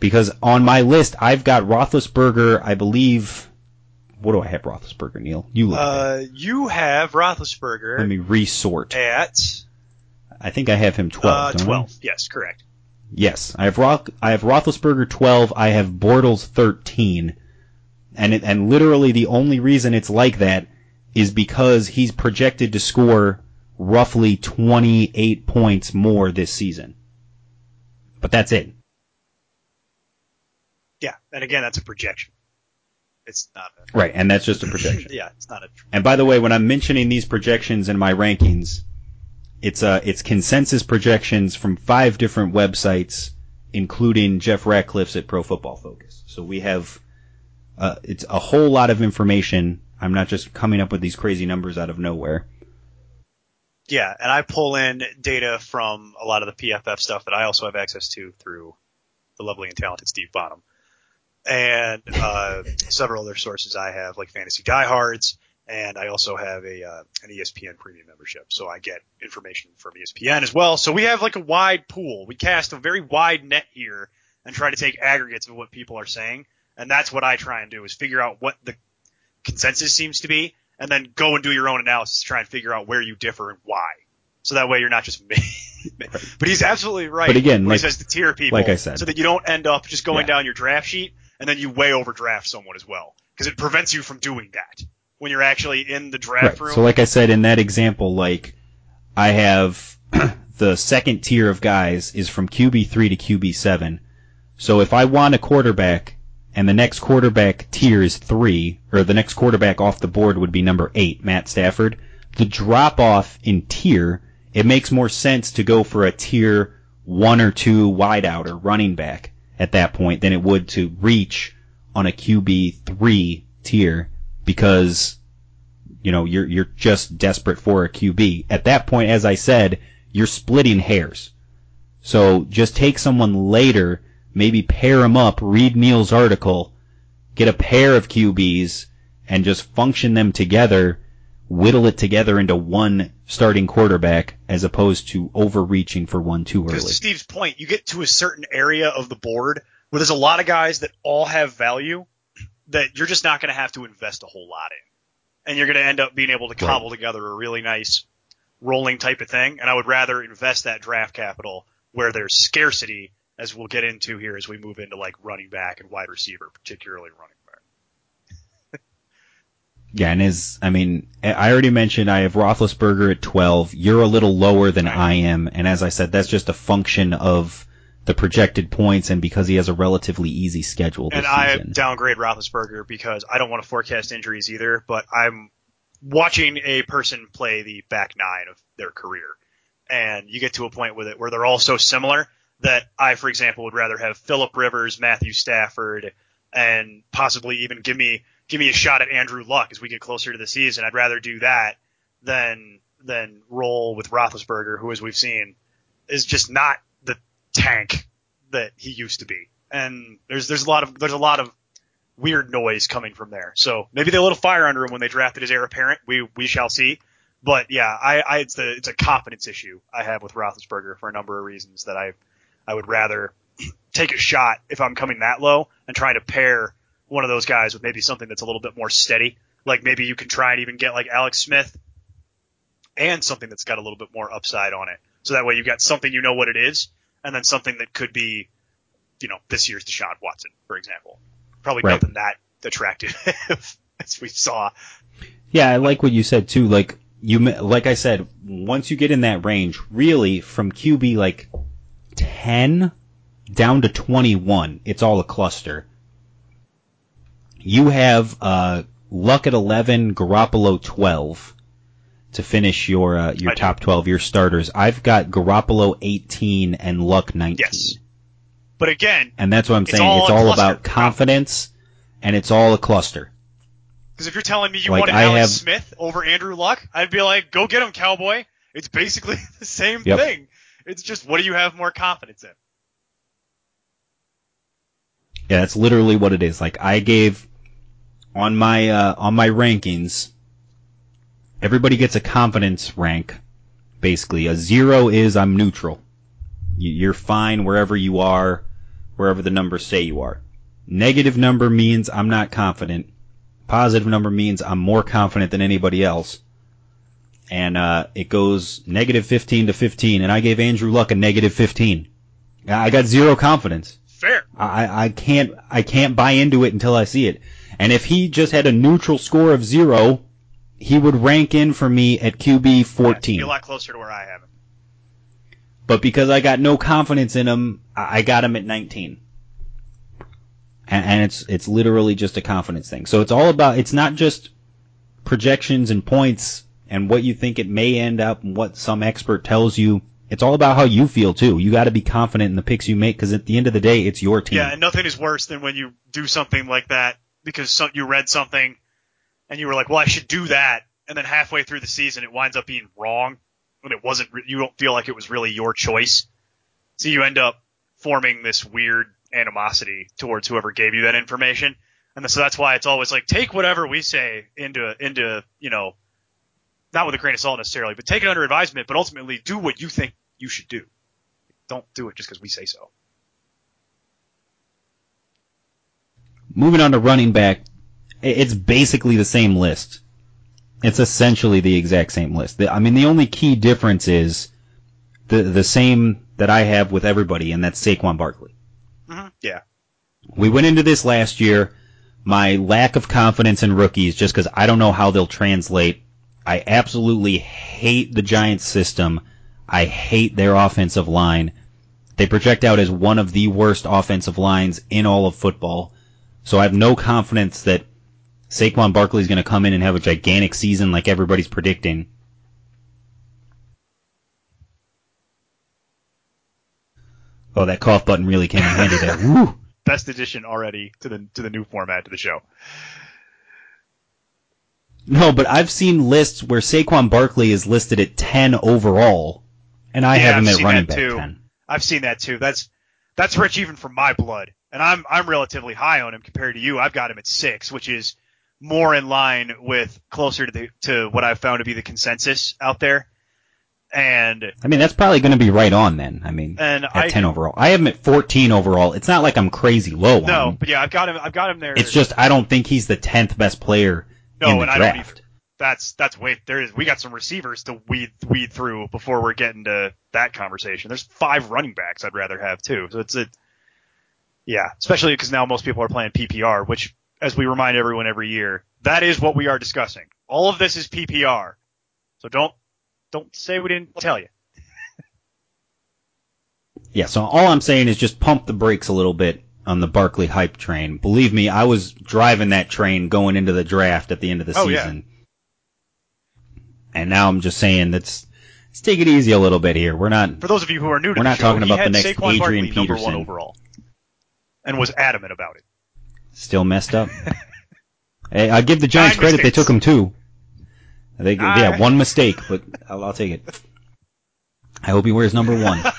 because on my list I've got Roethlisberger. I believe. What do I have Roethlisberger, Neil? You look. Uh, you have it. Let Roethlisberger me resort. at I think I have him 12. uh, don't I? 12. Yes, correct. Yes, I have Roth, I have Roethlisberger 12. I have Bortles 13, and it, and literally the only reason it's like that is because he's projected to score roughly 28 points more this season. But that's it. Yeah, and again, that's a projection. It's not a, Right, and that's just a projection. yeah, it's not a, And by the way, when I'm mentioning these projections in my rankings, it's uh it's consensus projections from five different websites, including Jeff Ratcliffe's at Pro Football Focus. So we have uh, it's a whole lot of information. I'm not just coming up with these crazy numbers out of nowhere. yeah, and I pull in data from a lot of the PFF stuff that I also have access to through the lovely and talented Steve Bonham. And, uh, several other sources I have, like Fantasy Diehards, and I also have a, uh, an ESPN premium membership. So I get information from ESPN as well. So we have like a wide pool. We cast a very wide net here and try to take aggregates of what people are saying. And that's what I try and do is figure out what the consensus seems to be and then go and do your own analysis to try and figure out where you differ and why. So that way you're not just me. but he's absolutely right. But again, like- he says to tier people, like I said. so that you don't end up just going Yeah. down your draft sheet and then you way overdraft someone as well, because it prevents you from doing that when you're actually in the draft Right. room. So like I said in that example, like I have the second tier of guys is from QB3 to QB7. So if I want a quarterback and the next quarterback tier is 3, or the next quarterback off the board would be number 8, Matt Stafford, the drop off in tier, it makes more sense to go for a tier 1 or 2 wideout or running back at that point than it would to reach on a QB3 tier because you know you're you're just desperate for a QB. At that point as I said, you're splitting hairs. So just take someone later, maybe pair them up, read Neil's article, get a pair of QBs and just function them together, whittle it together into one starting quarterback as opposed to overreaching for one too early. to Steve's point, you get to a certain area of the board where there's a lot of guys that all have value that you're just not going to have to invest a whole lot in. And you're going to end up being able to cobble together a really nice rolling type of thing. And I would rather invest that draft capital where there's scarcity, as we'll get into here as we move into like running back and wide receiver, particularly running back. Yeah, and as I mean, I already mentioned I have Roethlisberger at 12. You're a little lower than I am, and as I said, that's just a function of the projected points and because he has a relatively easy schedule this And I season. downgrade Roethlisberger because I don't want to forecast injuries either, but I'm watching a person play the back nine of their career. And you get to a point with it where they're all so similar that I, for example, would rather have Philip Rivers, Matthew Stafford, and possibly even give me give me a shot at Andrew Luck as we get closer to the season. I'd rather do that than than roll with Roethlisberger, who, as we've seen, is just not tank that he used to be. And there's there's a lot of there's a lot of weird noise coming from there. So maybe they lit a fire under him when they drafted his heir apparent. We we shall see. But yeah, I, I it's the it's a confidence issue I have with Roethlisberger for a number of reasons that I I would rather take a shot if I'm coming that low and try to pair one of those guys with maybe something that's a little bit more steady. Like maybe you can try and even get like Alex Smith and something that's got a little bit more upside on it. So that way you've got something you know what it is, and then something that could be, you know, this year's Deshaun Watson, for example. Probably Right. nothing that attractive as we saw. Yeah, I like what you said too. Like you, like I said, once you get in that range, really from QB like ten down to twenty one, it's all a cluster. You have uh, Luck at eleven, Garoppolo twelve to finish your uh, your I do. top twelve, your starters. I've got Garoppolo eighteen and Luck nineteen. Yes. But again, And that's what I'm saying. all it's all cluster. about confidence, and it's all a cluster. because if you're telling me you Like, wanted I Alex have- Smith over Andrew Luck, I'd be like, go get him, cowboy. It's basically the same Yep. thing. It's just what do you have more confidence in? Yeah, that's literally what it is. Like I gave on my uh, on my rankings, everybody gets a confidence rank. Basically, a zero is I'm neutral. You- You're fine wherever you are, wherever the numbers say you are. Negative number means I'm not confident. Positive number means I'm more confident than anybody else. And uh, it goes negative 15 to 15, and I gave Andrew Luck a negative 15. I got zero confidence. Fair. I, I can't I can't buy into it until I see it. And if he just had a neutral score of zero, he would rank in for me at QB Be 14. a lot closer to where I have him. But because I got no confidence in him, I got him at 19. And, and it's it's literally just a confidence thing. So it's all about it's not just projections and points and what you think it may end up and what some expert tells you. It's all about how you feel too. You got to be confident in the picks you make because at the end of the day, it's your team. Yeah, and nothing is worse than when you do something like that because some, you read something and you were like, well, I should do that. And then halfway through the season, it winds up being wrong when it wasn't, re- you don't feel like it was really your choice. So you end up forming this weird animosity towards whoever gave you that information. And so that's why it's always like, take whatever we say into, into, you know, not with a grain of salt necessarily, but take it under advisement, but ultimately do what you think you should do. Don't do it just because we say so. Moving on to running back, it's basically the same list. It's essentially the exact same list. The- I mean, the only key difference is the the same that I have with everybody, and that's Saquon Barkley. hmm Yeah. We went into this last year. My lack of confidence in rookies, just because I don't know how they'll translate. I absolutely hate the Giants system. I hate their offensive line. They project out as one of the worst offensive lines in all of football. So I have no confidence that Saquon Barkley is going to come in and have a gigantic season like everybody's predicting. Oh, that cough button really came in handy there. Woo! Best addition already to the to the new format to the show. No, but I've seen lists where Saquon Barkley is listed at 10 overall, and I Yeah, have him I've at running back too. 10. I've seen that too. That's that's rich even for my blood, and I'm I'm relatively high on him compared to you. I've got him at six, which is more in line with closer to the to what I've found to be the consensus out there. And I mean, that's probably going to be right on then. I mean, and at I 10 overall. I have him at 14 overall. It's not like I'm crazy low on no, but yeah, I've got him. I've got him there. It's just I don't think he's the 10th best player no, in the and I don't draft. That's that's wait. There is. We got some receivers to weed weed through before we're getting to that conversation. There's five running backs I'd rather have too. So it's a yeah, especially because now most people are playing PPR, which as we remind everyone every year, that is what we are discussing. All of this is PPR. So don't don't say we didn't tell you. Yeah, so all I'm saying is just pump the brakes a little bit on the Barkley hype train. Believe me, I was driving that train going into the draft at the end of the Oh, yeah. season. And now I'm just saying let's let's take it easy a little bit here. We're not For those of you who are new to We're the not show, talking about the next Saquon Adrian Barkley number Peterson. overall, and was adamant about it. Still messed up. hey, I give the Giants Nine credit; they took him two. They, yeah, Nine. one mistake, but I'll, I'll take it. I hope he wears number one.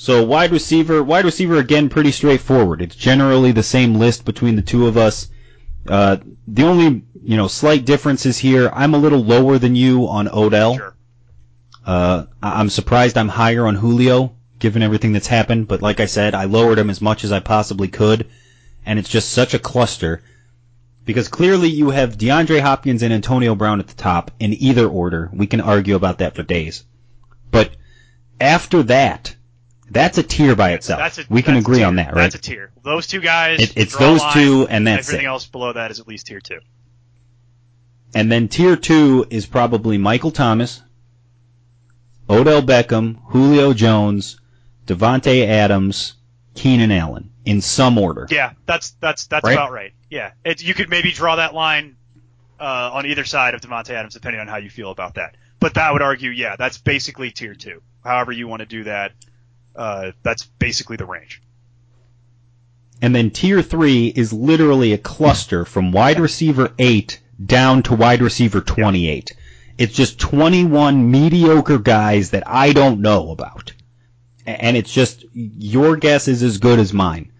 So wide receiver, wide receiver again, pretty straightforward. It's generally the same list between the two of us. Uh, the only you know slight differences here. I'm a little lower than you on Odell. Sure. Uh, I- I'm surprised I'm higher on Julio, given everything that's happened. But like I said, I lowered him as much as I possibly could, and it's just such a cluster. Because clearly you have DeAndre Hopkins and Antonio Brown at the top in either order. We can argue about that for days. But after that, that's a tier by itself. A, we can agree on that, right? That's a tier. Those two guys. It- it's those line, two, and that's everything it. else below that is at least tier two. And then tier two is probably Michael Thomas, Odell Beckham, Julio Jones, Davante Adams, Keenan Allen in some order. Yeah, that's that's that's Right? about right. Yeah, it, you could maybe draw that line uh, on either side of Davante Adams, depending on how you feel about that. But that would argue, yeah, that's basically tier two. However you want to do that, uh, that's basically the range. And then tier three is literally a cluster from wide receiver eight down to wide receiver 28. It's just 21 mediocre guys that I don't know about. And it's just, your guess is as good as mine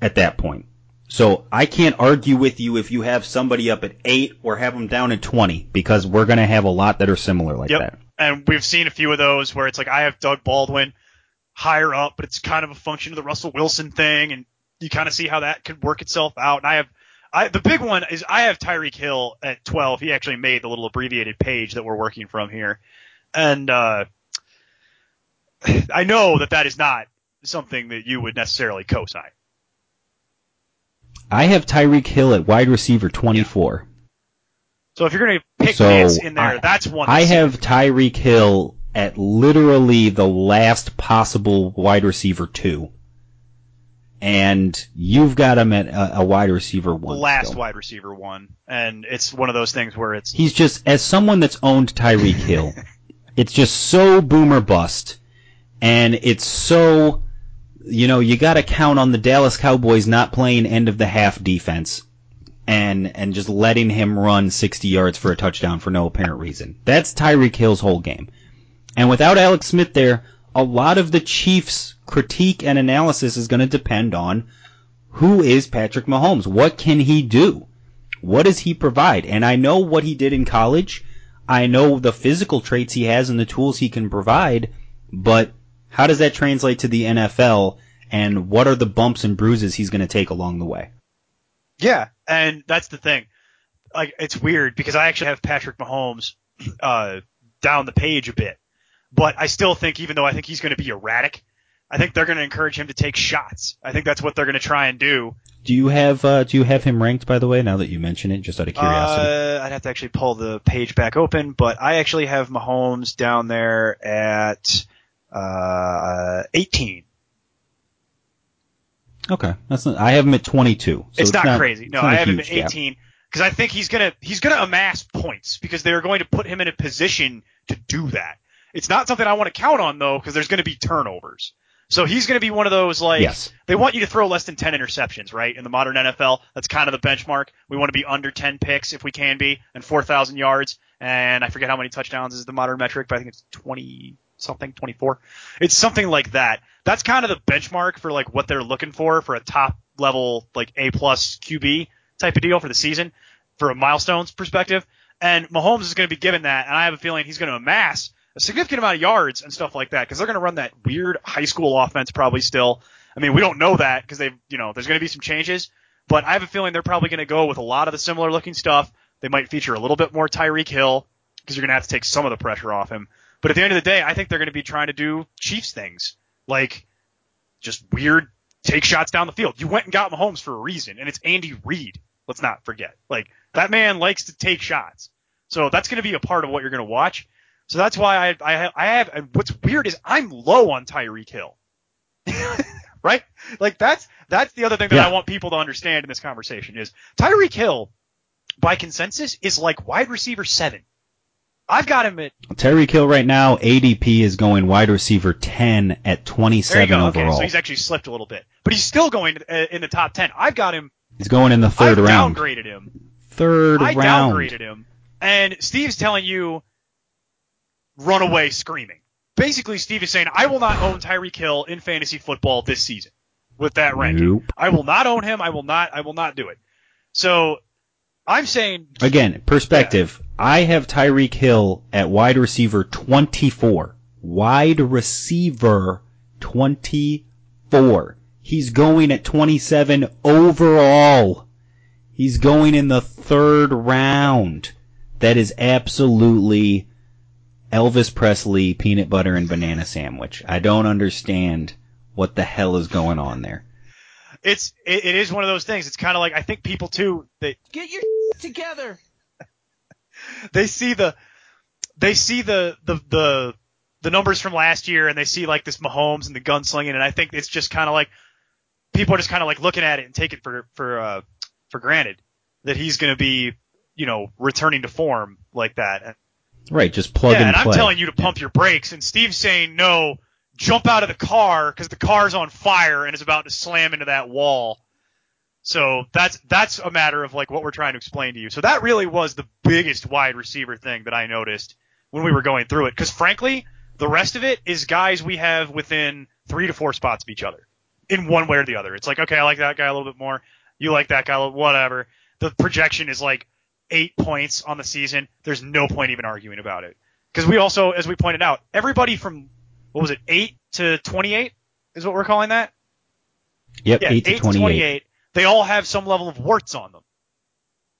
at that point. So I can't argue with you if you have somebody up at eight or have them down at 20 because we're going to have a lot that are similar like Yep. that. And we've seen a few of those where it's like I have Doug Baldwin higher up, but it's kind of a function of the Russell Wilson thing, and you kind of see how that could work itself out. And I have, I the big one is I have Tyreek Hill at 12. He actually made the little abbreviated page that we're working from here, and uh, I know that that is not something that you would necessarily co-sign. I have Tyreek Hill at wide receiver 24. So if you're going to pick So, in there, I- that's one. I have Tyreek Hill at literally the last possible wide receiver two. And you've got him at a, a wide receiver one. last still. wide receiver one, and it's one of those things where it's He's just, as someone that's owned Tyreek Hill, it's just so boomer bust. And it's so, you know, you gotta count on the Dallas Cowboys not playing end of the half defense. And, and just letting him run 60 yards for a touchdown for no apparent reason. That's Tyreek Hill's whole game. And without Alex Smith there, a lot of the Chiefs' critique and analysis is going to depend on who is Patrick Mahomes? What can he do? What does he provide? And I know what he did in college. I know the physical traits he has and the tools he can provide, but how does that translate to the NFL and what are the bumps and bruises he's going to take along the way? Yeah, and that's the thing. Like it's weird because I actually have Patrick Mahomes uh, down the page a bit, but I still think even though I think he's going to be erratic, I think they're going to encourage him to take shots. I think that's what they're going to try and do. Do you have uh, do you have him ranked by the way? Now that you mention it, just out of curiosity. Uh, I'd have to actually pull the page back open, but I actually have Mahomes down there at uh, 18. okay, that's not, I have him at 22. So it's, not, crazy. No, it's not I have him at 18 because I think he's gonna he's gonna amass points because they're going to put him in a position to do that. It's not something I want to count on though because there's going to be turnovers. So he's going to be one of those like Yes. they want you to throw less than 10 interceptions, right? In the modern NFL, that's kind of the benchmark. We want to be under 10 picks if we can be and 4,000 yards. And I forget how many touchdowns is the modern metric, but I think it's 20 something, 24. It's something like that. That's kind of the benchmark for like what they're looking for for a top level like A plus QB type of deal for the season for a milestones perspective. And Mahomes is going to be given that, and I have a feeling he's going to amass a significant amount of yards and stuff like that because they're going to run that weird high school offense probably still. I mean, we don't know that because they've, you know, there's going to be some changes, but I have a feeling they're probably going to go with a lot of the similar looking stuff. They might feature a little bit more Tyreek Hill because you're going to have to take some of the pressure off him. But at the end of the day, I think they're going to be trying to do Chiefs things like just weird take shots down the field. You went and got Mahomes for a reason, and it's Andy Reid. Let's not forget. Like that man likes to take shots, so that's going to be a part of what you're going to watch. So that's why I I have, I have and what's weird is I'm low on Tyreek Hill. right? Like that's that's the other thing that Yeah. I want people to understand in this conversation is Tyreek Hill by consensus is like wide receiver 7. I've got him at Tyreek Hill right now, ADP is going wide receiver 10 at 27 go. Okay, overall. so he's actually slipped a little bit, but he's still going uh, in the top 10. I've got him He's going in the third I've round. downgraded him. Third I round. downgraded him. And Steve's telling you, run away screaming. Basically, Steve is saying, I will not own Tyreek Hill in fantasy football this season with that ranking. Nope. I will not own him. I will not, I will not do it. So, I'm saying, Again, perspective. I have Tyreek Hill at wide receiver 24. Wide receiver 24. He's going at 27 overall. He's going in the third round. That is absolutely Elvis Presley peanut butter and banana sandwich. I don't understand what the hell is going on there. it's, it, it is one of those things. It's kind of like, I think people too, they, Get your together. they see the they see the the the the numbers from last year and they see like this Mahomes and the gunslinging and I think it's just kind of like people are just kind of like looking at it and take it for for uh for granted that he's going to be you know returning to form like that. Right, just plug yeah, and and I'm telling you to pump your brakes and Steve's saying no, jump out of the car because the car's on fire and is about to slam into that wall. So that's that's a matter of like what we're trying to explain to you. So that really was the biggest wide receiver thing that I noticed when we were going through it. Because frankly, the rest of it is guys we have within three to four spots of each other, in one way or the other. It's like okay, I like that guy a little bit more. You like that guy, a little, whatever. The projection is like eight points on the season. There's no point even arguing about it. Because we also, as we pointed out, everybody from what was it, eight to twenty-eight is what we're calling that. Yep, Yeah, 8 to 28. They all have some level of warts on them.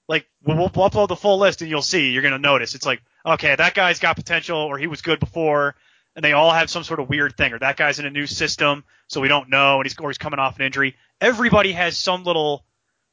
Like, we'll, we'll upload the full list and you'll see, you're to notice. It's like, okay, that guy's got potential or he was good before and they all have some sort of weird thing or that guy's in a new system so we don't know and he's, or he's coming off an injury. Everybody has some little,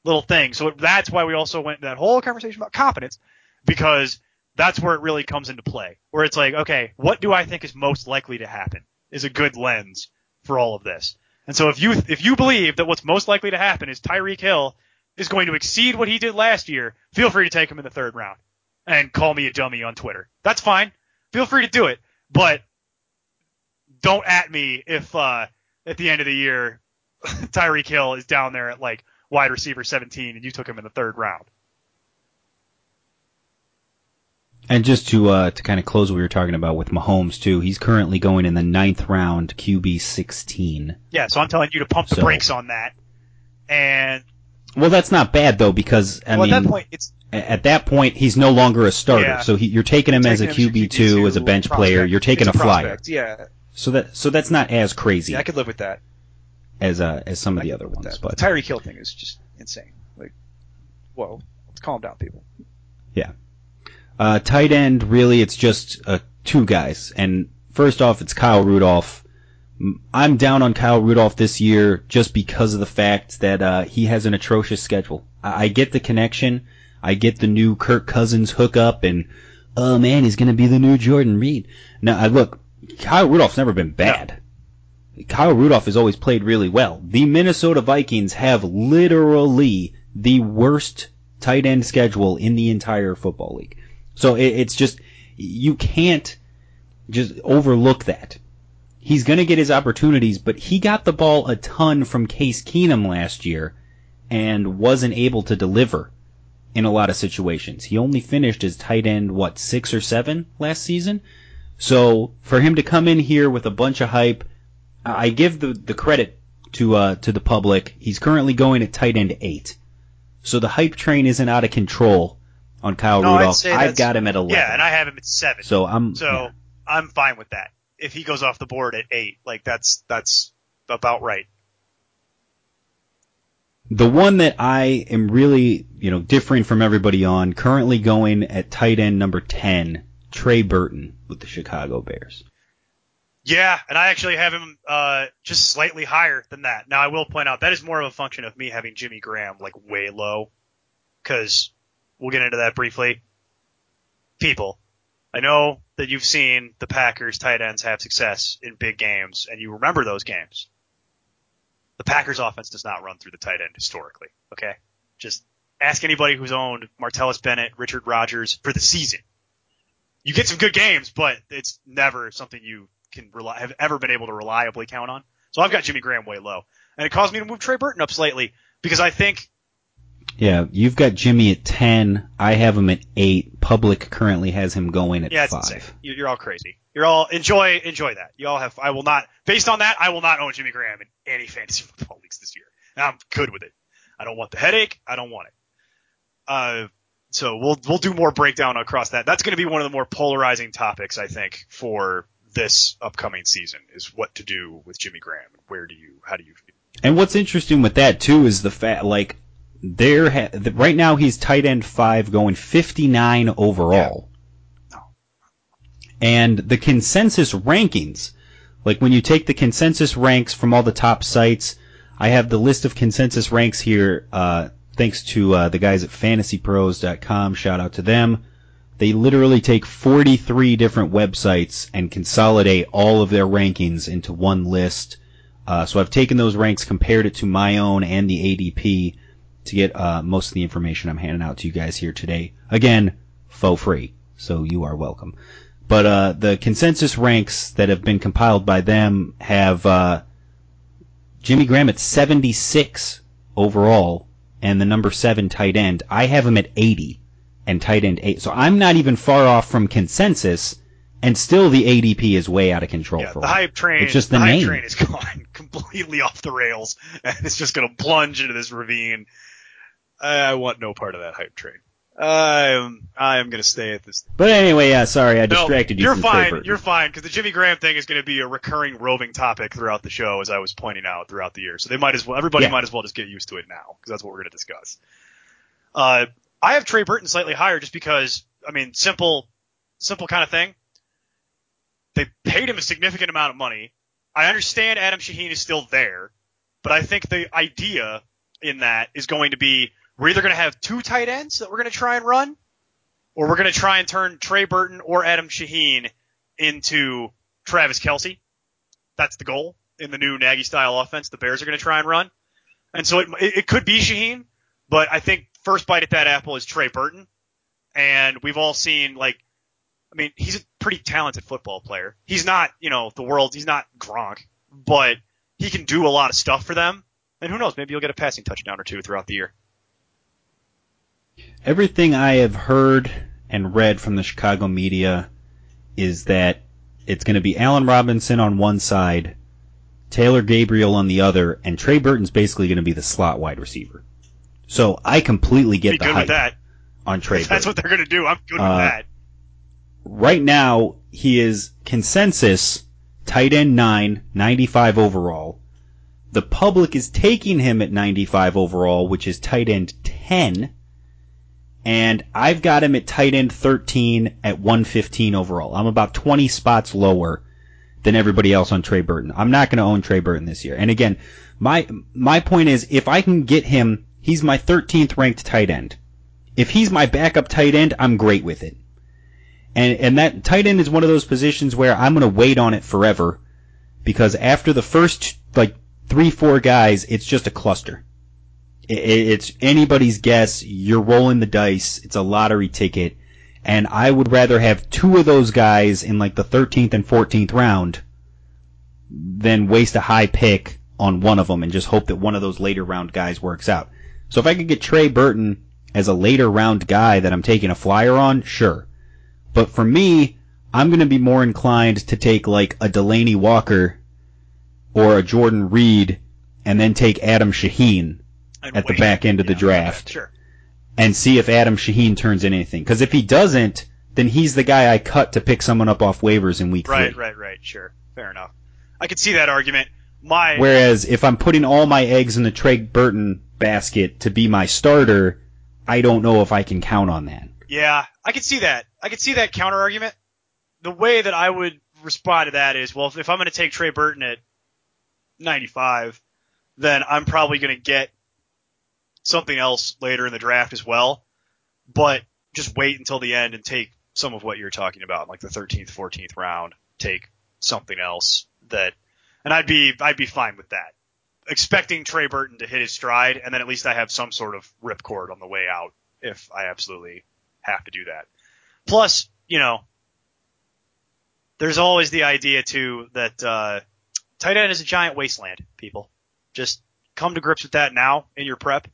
little thing. So that's why we also went that whole conversation about confidence because that's where it really comes into play. Where it's like, okay, what do I think is most likely to happen is a good lens for all of this. And so if you if you believe that what's most likely to happen is Tyreek Hill is going to exceed what he did last year, feel free to take him in the third round and call me a dummy on Twitter. That's fine. Feel free to do it, but don't at me if uh, at the end of the year Tyreek Hill is down there at like wide receiver 17 and you took him in the third round. And just to uh, to kind of close what we were talking about with Mahomes too, he's currently going in the ninth round, QB sixteen. Yeah, so I'm telling you to pump the So- brakes on that. And Well, that's not bad though because I well, mean, at that point, it's at that point he's no longer a starter. Yeah. So he, you're taking him as a QB two, as a bench player. You're taking a, It's flyer. prospect, Yeah, So that so that's not as crazy yeah, I could live with that. as uh, as some of I the other ones. that. But the Tyreek Hill thing is just insane. Like, whoa, let's calm down, people. Uh, tight end, really, it's just uh, two guys. And first off, it's Kyle Rudolph I'm down on Kyle Rudolph this year just because of the fact that uh, he has an atrocious schedule. I, I get the connection. I get the new Kirk Cousins hookup, and oh man, he's going to be the new Jordan Reed. Now, I look, Kyle Rudolph's never been bad. Kyle Rudolph has always played really well. The Minnesota Vikings have literally the worst tight end schedule in the entire football league. So it, it's just you can't just overlook that. He's going to get his opportunities, but he got the ball a ton from Case Keenum last year and wasn't able to deliver in a lot of situations. He only finished as tight end, what, six or seven last season? So for him to come in here with a bunch of hype, I give the, the credit to, uh, to the public. He's currently going at tight end eight. So the hype train isn't out of control on Kyle No, Rudolph. I've got him at 11. Yeah, and I have him at seven. so I'm, So yeah. I'm fine with that. If he goes off the board at eight, like that's that's about right. The one that I am really, you know, differing from everybody on, currently going at tight end number 10, Trey Burton with the Chicago Bears. Yeah, and I actually have him uh, just slightly higher than that. Now I will point out that is more of a function of me having Jimmy Graham like way low, because we'll get into that briefly. People, I know that you've seen the Packers tight ends have success in big games, and you remember those games. The Packers offense does not run through the tight end historically. Okay, just ask anybody who's owned Martellus Bennett, Richard Rodgers for the season. You get some good games, but it's never something you can rely, have ever been able to reliably count on. So I've got Jimmy Graham way low, and it caused me to move Trey Burton up slightly because I think Yeah, you've got Jimmy at 10. I have him at 8. Public currently has him going at yeah, 5. insane. You- You're all crazy. You're all enjoy enjoy that. You all have. I will not. Based on that, I will not own Jimmy Graham in any fantasy football leagues this year. And I'm good with it. I don't want the headache. I don't want it. Uh, so we'll we'll do more breakdown across that. That's going to be one of the more polarizing topics, I think, for this upcoming season is what to do with Jimmy Graham. Where do you? How do you? And what's interesting with that too is the fact, like, there ha- the, right now he's tight end five, going 59 overall. No. And the consensus rankings, like when you take the consensus ranks from all the top sites, I have the list of consensus ranks here. Uh, thanks to uh, the guys at FantasyPros.com. Shout out to them. They literally take 43 different websites and consolidate all of their rankings into one list. Uh, so I've taken those ranks, compared it to my own and the ADP to get uh, most of the information I'm handing out to you guys here today. Again, faux free, so you are welcome. But uh, the consensus ranks that have been compiled by them have uh, Jimmy Graham at 76 overall and the number seven tight end. I have him at 80 and tight end eight. So I'm not even far off from consensus, and still the ADP is way out of control Yeah, for the hype train. It's just the hype name. train has gone completely off the rails, and it's just going to plunge into this ravine. I, I want no part of that hype train. I'm I am going to stay at this. But anyway, yeah, sorry I No, distracted you you're fine. You're fine because the Jimmy Graham thing is going to be a recurring roving topic throughout the show, as I was pointing out throughout the year. So they might as well. Everybody Yeah. might as well just get used to it now because that's what we're going to discuss. Uh, I have Trey Burton slightly higher just because I mean, simple, simple kind of thing. They paid him a significant amount of money. I understand Adam Shaheen is still there, but I think the idea in that is going to be we're either going to have two tight ends that we're going to try and run, or we're going to try and turn Trey Burton or Adam Shaheen into Travis Kelce. That's the goal in the new Nagy style offense. The Bears are going to try and run, and so it, it, could be Shaheen, but I think first bite at that apple is Trey Burton, and we've all seen like, I mean, he's a pretty talented football player. He's not, you know, the world. He's not Gronk, but he can do a lot of stuff for them. And who knows? Maybe you'll get a passing touchdown or two throughout the year. Everything I have heard and read from the Chicago media is that it's going to be Allen Robinson on one side, Taylor Gabriel on the other, and Trey Burton's basically going to be the slot wide receiver. So I completely get Be the good hype with that. on Trey that's Burton. what they're going to do. I'm good Uh, with that. right now he is consensus tight end 9 95 overall the public is taking him at 95 overall which is tight end 10 and i've got him at tight end 13 at 115 overall i'm about 20 spots lower than everybody else on Trey Burton. I'm not going to own Trey Burton this year. And again, my my point is if I can get him, he's my 13th ranked tight end. If he's my backup tight end, I'm great with it. And and that tight end is one of those positions where I'm going to wait on it forever because after the first like three four guys, it's just a cluster. It, it's anybody's guess. You're rolling the dice. It's a lottery ticket. And I would rather have two of those guys in like the 13th and 14th round than waste a high pick on one of them and just hope that one of those later round guys works out. So if I could get Trey Burton as a later round guy that I'm taking a flyer on, sure. But for me, I'm going to be more inclined to take like a Delanie Walker or a Jordan Reed and then take Adam Shaheen At the back end of the draft Sure. and see if Adam Shaheen turns in anything. Because if he doesn't, then he's the guy I cut to pick someone up off waivers in week Right, three. right, right. Sure. Fair enough. I could see that argument. My Whereas if I'm putting all my eggs in the Trey Burton basket to be my starter, I don't know if I can count on that. Yeah, I could see that. I could see that counter argument. The way that I would respond to that is, well, if, if I'm going to take Trey Burton at 95, then I'm probably going to get something else later in the draft as well. But just wait until the end and take some of what you're talking about, like the 13th, 14th round. Take something else that, and I'd be I'd be fine with that. Expecting Trey Burton to hit his stride, and then at least I have some sort of ripcord on the way out if I absolutely have to do that. Plus, you know, there's always the idea too that uh, tight end is a giant wasteland. People just come to grips with that now in your prep.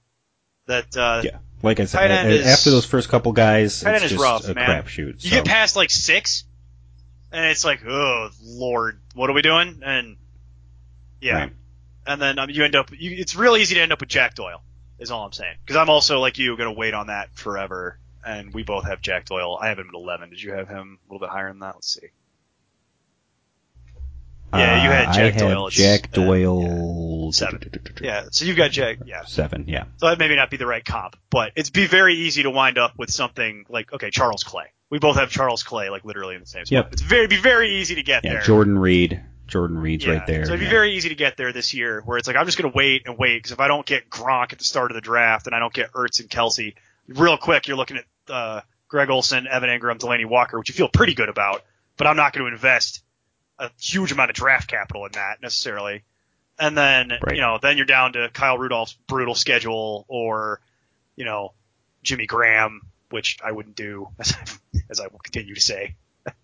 That uh, Yeah. Like I said, is- after those first couple guys, tight end it's is just rough, a man. crapshoot. you get past like six, and it's like, oh lord, what are we doing? And yeah, Right. and then um, you end up. You, it's real easy to end up with Jack Doyle. Is all I'm saying. Because I'm also like you, going to wait on that forever. And we both have Jack Doyle. I have him at 11. Did you have him a little bit higher than that? Let's see. Yeah, you had Uh, Jack had Doyle. It's- Jack uh, Doyle. Seven. Yeah, so you've got Jack. Yeah, Seven, yeah. so that maybe not be the right comp, but it's be very easy to wind up with something like okay, Charles Clay. We both have Charles Clay like literally in the same spot. Yep. It's very be very easy to get Yeah, there. Jordan Reed. Jordan Reed's Yeah, right there. So it'd be yeah. very easy to get there this year, where it's like I'm just gonna wait and wait because if I don't get Gronk at the start of the draft and I don't get Ertz and Kelce, real quick you're looking at uh, Greg Olsen, Evan Engram, Delanie Walker, which you feel pretty good about, but I'm not going to invest a huge amount of draft capital in that necessarily. And then Right. you know then you're down to Kyle Rudolph's brutal schedule or you know Jimmy Graham, which I wouldn't do as I, as I will continue to say.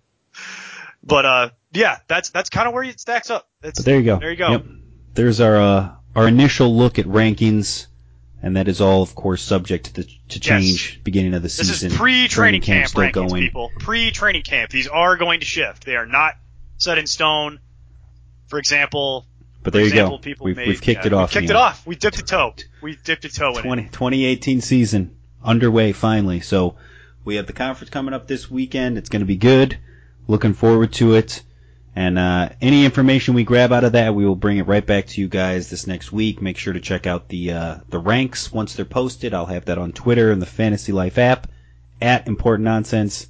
but uh, yeah, that's that's kind of where it stacks up. It's, There you go. There you go. Yep. There's our uh, our initial look at rankings, and that is all, of course, subject to, to change beginning of the This season. is pre-training camp still rankings, going. people. Pre-training camp. These are going to shift. They are not set in stone. For example, But there you go. people We've, made, we've kicked yeah, it off. Kicked it off. We dipped a toe. We dipped a toe in it. 2018 season underway finally. So we have the conference coming up this weekend. It's going to be good. Looking forward to it. And uh, any information we grab out of that, we will bring it right back to you guys this next week. Make sure to check out the uh, the ranks once they're posted. I'll have that on Twitter and the Fantasy Life app at Important Nonsense,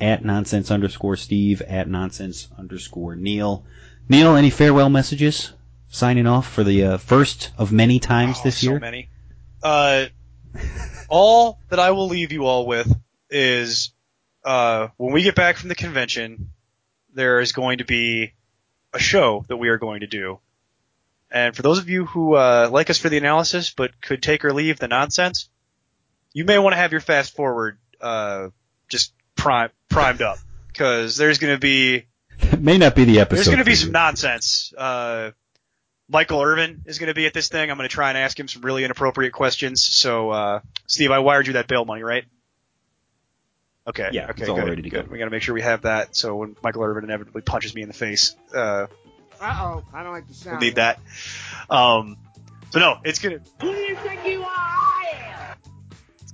at Nonsense underscore Steve, at Nonsense underscore Neil. Neil, any farewell messages? Signing off for the uh, first of many times Oh, this so year. many. Uh, all that I will leave you all with is uh, when we get back from the convention, there is going to be a show that we are going to do. And for those of you who uh, like us for the analysis but could take or leave the nonsense, you may want to have your fast forward uh, just prime, primed up because there's going to be It may not be the episode. there's going to be some nonsense. Uh, Michael Irvin is going to be at this thing. I'm going to try and ask him some really inappropriate questions. So, uh, Steve, I wired you that bail money, right? Okay. Yeah, Okay. it's all good, ready to good. go. We got to make sure we have that. So when Michael Irvin inevitably punches me in the face, uh, Uh-oh, I don't like the sound. We'll need that. Um, so no, it's gonna Who do you think you are?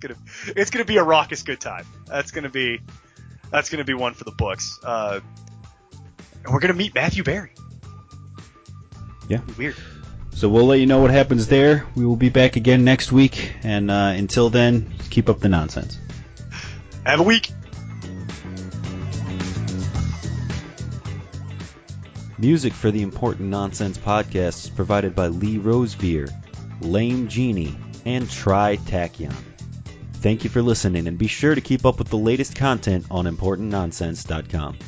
I am. it's gonna it's gonna be a raucous good time. That's gonna be that's gonna be one for the books. Uh, and we're gonna meet Matthew Berry. Yeah. Weird. So we'll let you know what happens there. We will be back again next week, and uh, until then, keep up the nonsense. Have a week. Music for the Important Nonsense podcast is provided by Lee Rosevere, Lame Genie, and Tri Tachyon. Thank you for listening, and be sure to keep up with the latest content on ImportantNonsense.com.